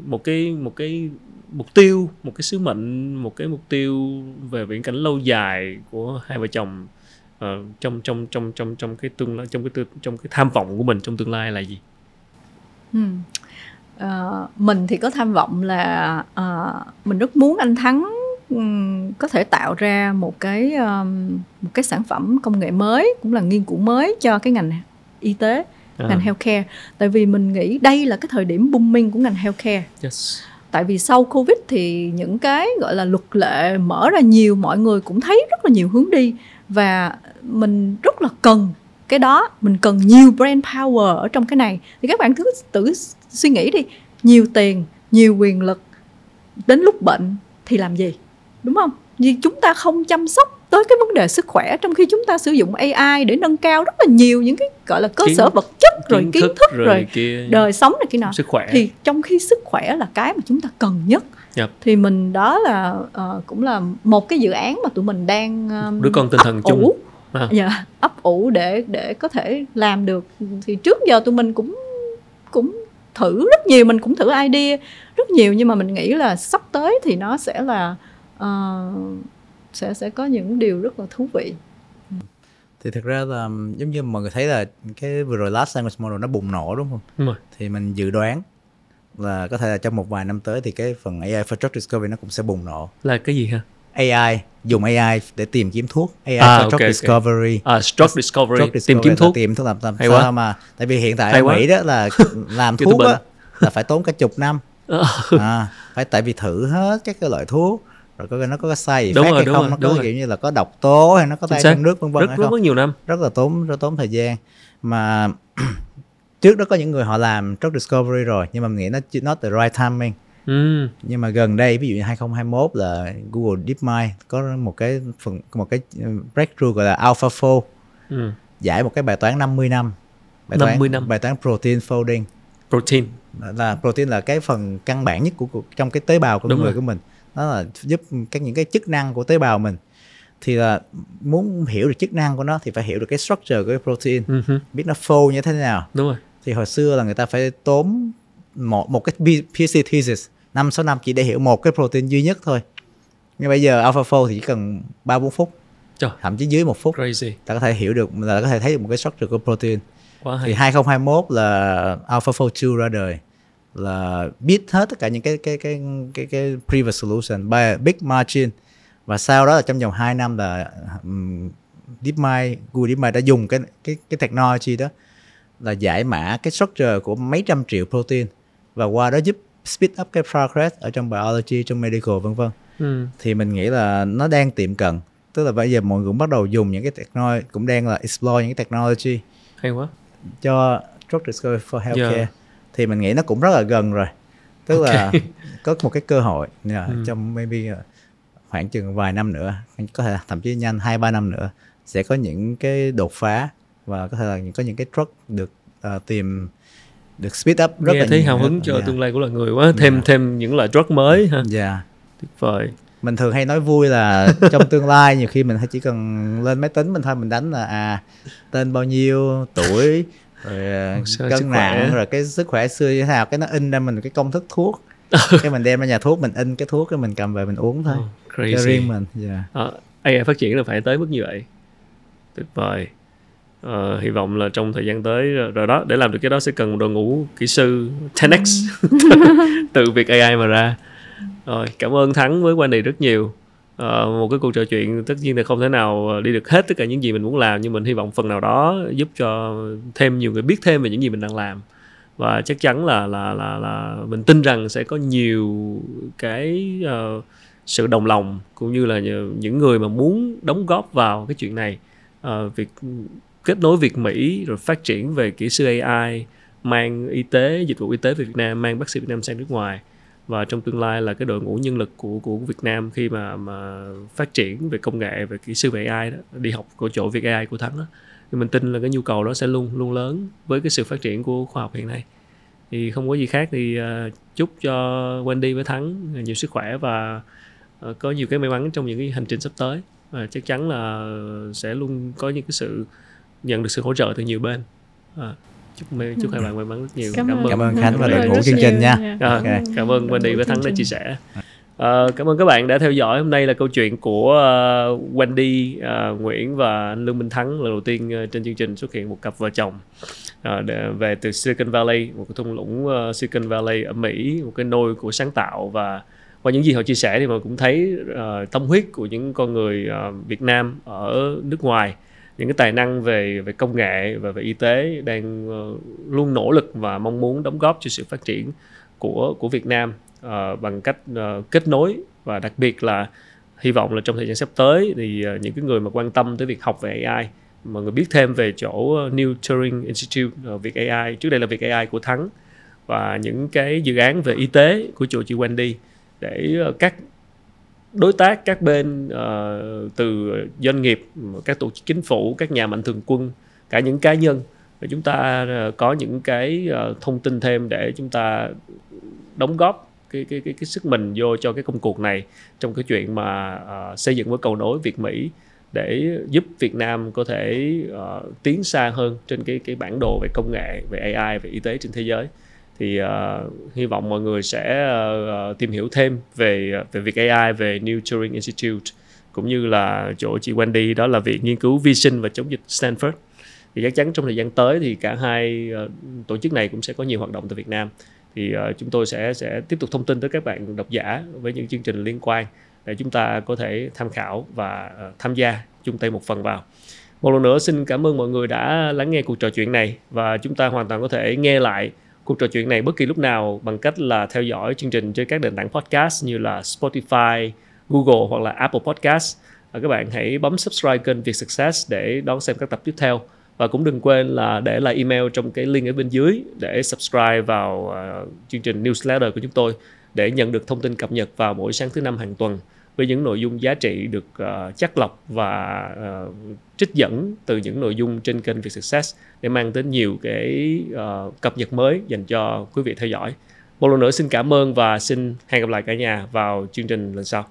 một cái một cái mục tiêu một cái sứ mệnh một cái mục tiêu về viễn cảnh lâu dài của hai vợ chồng ờ, trong trong trong trong trong cái tương lai trong cái tư, trong cái tham vọng của mình trong tương lai là gì Ừ. Ờ, mình thì có tham vọng là ờ, mình rất muốn anh thắng có thể tạo ra một cái um, một cái sản phẩm công nghệ mới cũng là nghiên cứu mới cho cái ngành y tế À, ngành healthcare. Tại vì mình nghĩ đây là cái thời điểm booming của ngành healthcare. Yes. tại vì sau covid thì những cái gọi là luật lệ mở ra nhiều mọi người cũng thấy rất là nhiều hướng đi. Và mình rất là cần cái đó mình cần nhiều brain power ở trong cái này. Thì các bạn cứ tự suy nghĩ đi nhiều tiền nhiều quyền lực đến lúc bệnh thì làm gì đúng không? Vì chúng ta không chăm sóc tới cái vấn đề sức khỏe trong khi chúng ta sử dụng AI để nâng cao rất là nhiều những cái gọi là cơ Kiến- sở vật chất rồi kiến thức, rồi, rồi, kia đời sống này kia nọ. sức khỏe. Thì trong khi sức khỏe là cái mà chúng ta cần nhất. Yep. thì mình đó là ờ, cũng là một cái dự án mà tụi mình đang um, đứa con tinh thần ấp chung. ủ. À. dạ ấp ủ để để có thể làm được. Thì trước giờ tụi mình cũng cũng thử rất nhiều mình cũng thử idea rất nhiều nhưng mà mình nghĩ là sắp tới thì nó sẽ là ờ, sẽ sẽ có những điều rất là thú vị. Thì thực ra là giống như mọi người thấy là cái vừa rồi last language model nó bùng nổ đúng không? Đúng rồi. Thì mình dự đoán là có thể là trong một vài năm tới thì cái phần AI for drug discovery nó cũng sẽ bùng nổ. Là cái gì ha? AI dùng AI để tìm kiếm thuốc. AI À, for drug ok. discovery. À, drug discovery, drug tìm kiếm thuốc. tìm thuốc làm làm Hay sao quá. mà tại vì hiện tại Hay ở quá. Mỹ đó là làm thuốc á, là phải tốn cả chục năm. À, phải tại vì thử hết các cái loại thuốc rồi có nó có cái sai Đúng effect rồi, hay đúng không rồi, nó đúng có rồi. kiểu như là có độc tố hay nó có tay trong nước vân vân rất hay rất không nhiều năm rất là tốn rất tốn thời gian mà trước đó có những người họ làm drug discovery rồi nhưng mà mình nghĩ nó chưa- not the right timing ừ. nhưng mà gần đây ví dụ như 2021 là Google DeepMind có một cái phần một cái ừ, breakthrough gọi là AlphaFold Ừ. giải một cái bài toán 50 năm bài 50 toán, năm. bài toán protein folding protein là protein là cái phần căn bản nhất của, của trong cái tế bào của Đúng người rồi. của mình nó là giúp các những cái chức năng của tế bào mình. Thì là muốn hiểu được chức năng của nó thì phải hiểu được cái structure của cái protein. Hứ, biết nó fold như thế nào. Đúng rồi. Thì hồi xưa là người ta phải tốn một một cái PhD thesis năm sáu năm chỉ để hiểu một cái protein duy nhất thôi. Nhưng bây giờ AlphaFold thì chỉ cần ba bốn phút. Trời. thậm chí dưới một phút. Crazy. Ta có thể hiểu được là có thể thấy được một cái structure của protein. Quá thì hay. 2021 là AlphaFold 2 ra đời là biết hết tất cả những cái cái cái cái cái previous solution. By a big margin. Và sau đó là trong vòng 2 năm là um, DeepMind Google DeepMind đã dùng cái cái cái technology đó là giải mã cái structure của mấy trăm triệu protein và qua đó giúp speed up cái progress ở trong biology trong medical vân vân. Ừ. thì mình nghĩ là nó đang tiệm cận. Tức là bây giờ mọi người cũng bắt đầu dùng những cái technology cũng đang là explore những cái technology hay quá. cho drug discovery for healthcare. Yeah. Thì mình nghĩ nó cũng rất là gần rồi tức là Ok. có một cái cơ hội yeah, Ừ. trong maybe uh, khoảng chừng vài năm nữa có thể là thậm chí nhanh hai ba năm nữa sẽ có những cái đột phá và có thể là có những cái drug được uh, tìm được speed up rất nghe là thấy hào hứng là- cho yeah. tương lai của loài người quá thêm Yeah. thêm những loại drug mới ha Yeah. tuyệt vời mình thường hay nói vui là trong tương lai nhiều khi mình chỉ cần lên máy tính mình thôi mình đánh là à tên bao nhiêu tuổi rồi à, sức cân khỏe. nặng rồi cái sức khỏe xưa như thế nào? Cái nó in ra mình cái công thức thuốc. Cái mình đem ra nhà thuốc mình in cái thuốc cái mình cầm về mình uống thôi. Oh, cho crazy. riêng mình yeah. Ờ, AI phát triển là phải tới mức như vậy. Tuyệt vời. Ờ, hy vọng là trong thời gian tới rồi- đó để làm được cái đó sẽ cần một đội ngũ kỹ sư 10x từ việc AI mà ra. Rồi cảm ơn thắng với Wendy rất nhiều Ờ, một cái cuộc trò chuyện tất nhiên là không thể nào ờ, đi được hết tất cả những gì mình muốn làm nhưng mình hy vọng phần nào đó giúp cho thêm nhiều người biết thêm về những gì mình đang làm. Và chắc chắn là là là là mình tin rằng sẽ có nhiều cái uh, sự đồng lòng cũng như là những người mà muốn đóng góp vào cái chuyện này. Uh, việc kết nối Việt Mỹ rồi phát triển về kỹ sư AI mang y tế dịch vụ y tế về Việt Nam mang bác sĩ Việt Nam sang nước ngoài và trong tương lai là cái đội ngũ nhân lực của của Việt Nam khi mà mà phát triển về công nghệ về kỹ sư về AI đó đi học của chỗ Việt AI của Thắng đó thì mình tin là cái nhu cầu đó sẽ luôn luôn lớn với cái sự phát triển của khoa học hiện nay. Thì không có gì khác thì uh, chúc cho Wendy với Thắng nhiều sức khỏe và uh, có nhiều cái may mắn trong những cái hành trình sắp tới. Và chắc chắn là sẽ luôn có những cái sự nhận được sự hỗ trợ từ nhiều bên. À, chúc may- chúc hai bạn may mắn rất nhiều. Cảm ơn. cảm ơn Khánh và đội ngũ chương trình nha. À, Ok. cảm ơn Wendy với Thắng đã chia sẻ. Ờ, cảm ơn các bạn đã theo dõi. Hôm nay là câu chuyện của ờ, Wendy ờ, Nguyễn và anh Lương Minh Thắng lần đầu tiên ờ, trên chương trình xuất hiện một cặp vợ chồng để- về từ Silicon Valley một cái thung lũng ờ, Silicon Valley ở Mỹ một cái nôi của sáng tạo. Và qua những gì họ chia sẻ thì mà cũng thấy ờ, tâm huyết của những con người ờ, Việt Nam ở nước ngoài những cái tài năng về về công nghệ và về y tế đang uh, luôn nỗ lực và mong muốn đóng góp cho sự phát triển của của Việt Nam uh, bằng cách uh, kết nối và đặc biệt là hy vọng là trong thời gian sắp tới thì uh, những cái người mà quan tâm tới việc học về AI mọi người biết thêm về chỗ New Turing Institute Việt AI trước đây là Việt AI của Thắng và những cái dự án về y tế của chỗ chị Wendy để các đối tác các bên uh, từ doanh nghiệp các tổ chức chính phủ các nhà mạnh thường quân cả những cá nhân. Để chúng ta ờ, có những cái ờ, thông tin thêm để chúng ta đóng góp cái cái cái cái sức mình vô cho cái công cuộc này trong cái chuyện mà uh, xây dựng với cầu nối Việt Mỹ để giúp Việt Nam có thể uh, tiến xa hơn trên cái cái bản đồ về công nghệ về AI về y tế trên thế giới thì uh, hy vọng mọi người sẽ uh, tìm hiểu thêm về về việc AI về New Turing Institute cũng như là chỗ chị Wendy đó là viện nghiên cứu vi sinh và chống dịch Stanford. Thì chắc chắn trong thời gian tới thì cả hai uh, tổ chức này cũng sẽ có nhiều hoạt động tại Việt Nam. Thì uh, chúng tôi sẽ sẽ tiếp tục thông tin tới các bạn độc giả với những chương trình liên quan để chúng ta có thể tham khảo và uh, tham gia chung tay một phần vào. Một lần nữa xin cảm ơn mọi người đã lắng nghe cuộc trò chuyện này và chúng ta hoàn toàn có thể nghe lại cuộc trò chuyện này bất kỳ lúc nào bằng cách là theo dõi chương trình trên các nền tảng podcast như là Spotify, Google hoặc là Apple Podcast. Và các bạn hãy bấm subscribe kênh Việt Success để đón xem các tập tiếp theo. Và cũng đừng quên là để lại email trong cái link ở bên dưới để subscribe vào uh, chương trình newsletter của chúng tôi để nhận được thông tin cập nhật vào mỗi sáng thứ năm hàng tuần với những nội dung giá trị được ờ, uh, chắc lọc và uh, trích dẫn từ những nội dung trên kênh Việt Success để mang đến nhiều cái uh, cập nhật mới dành cho quý vị theo dõi. Một lần nữa xin cảm ơn và xin hẹn gặp lại cả nhà vào chương trình lần sau.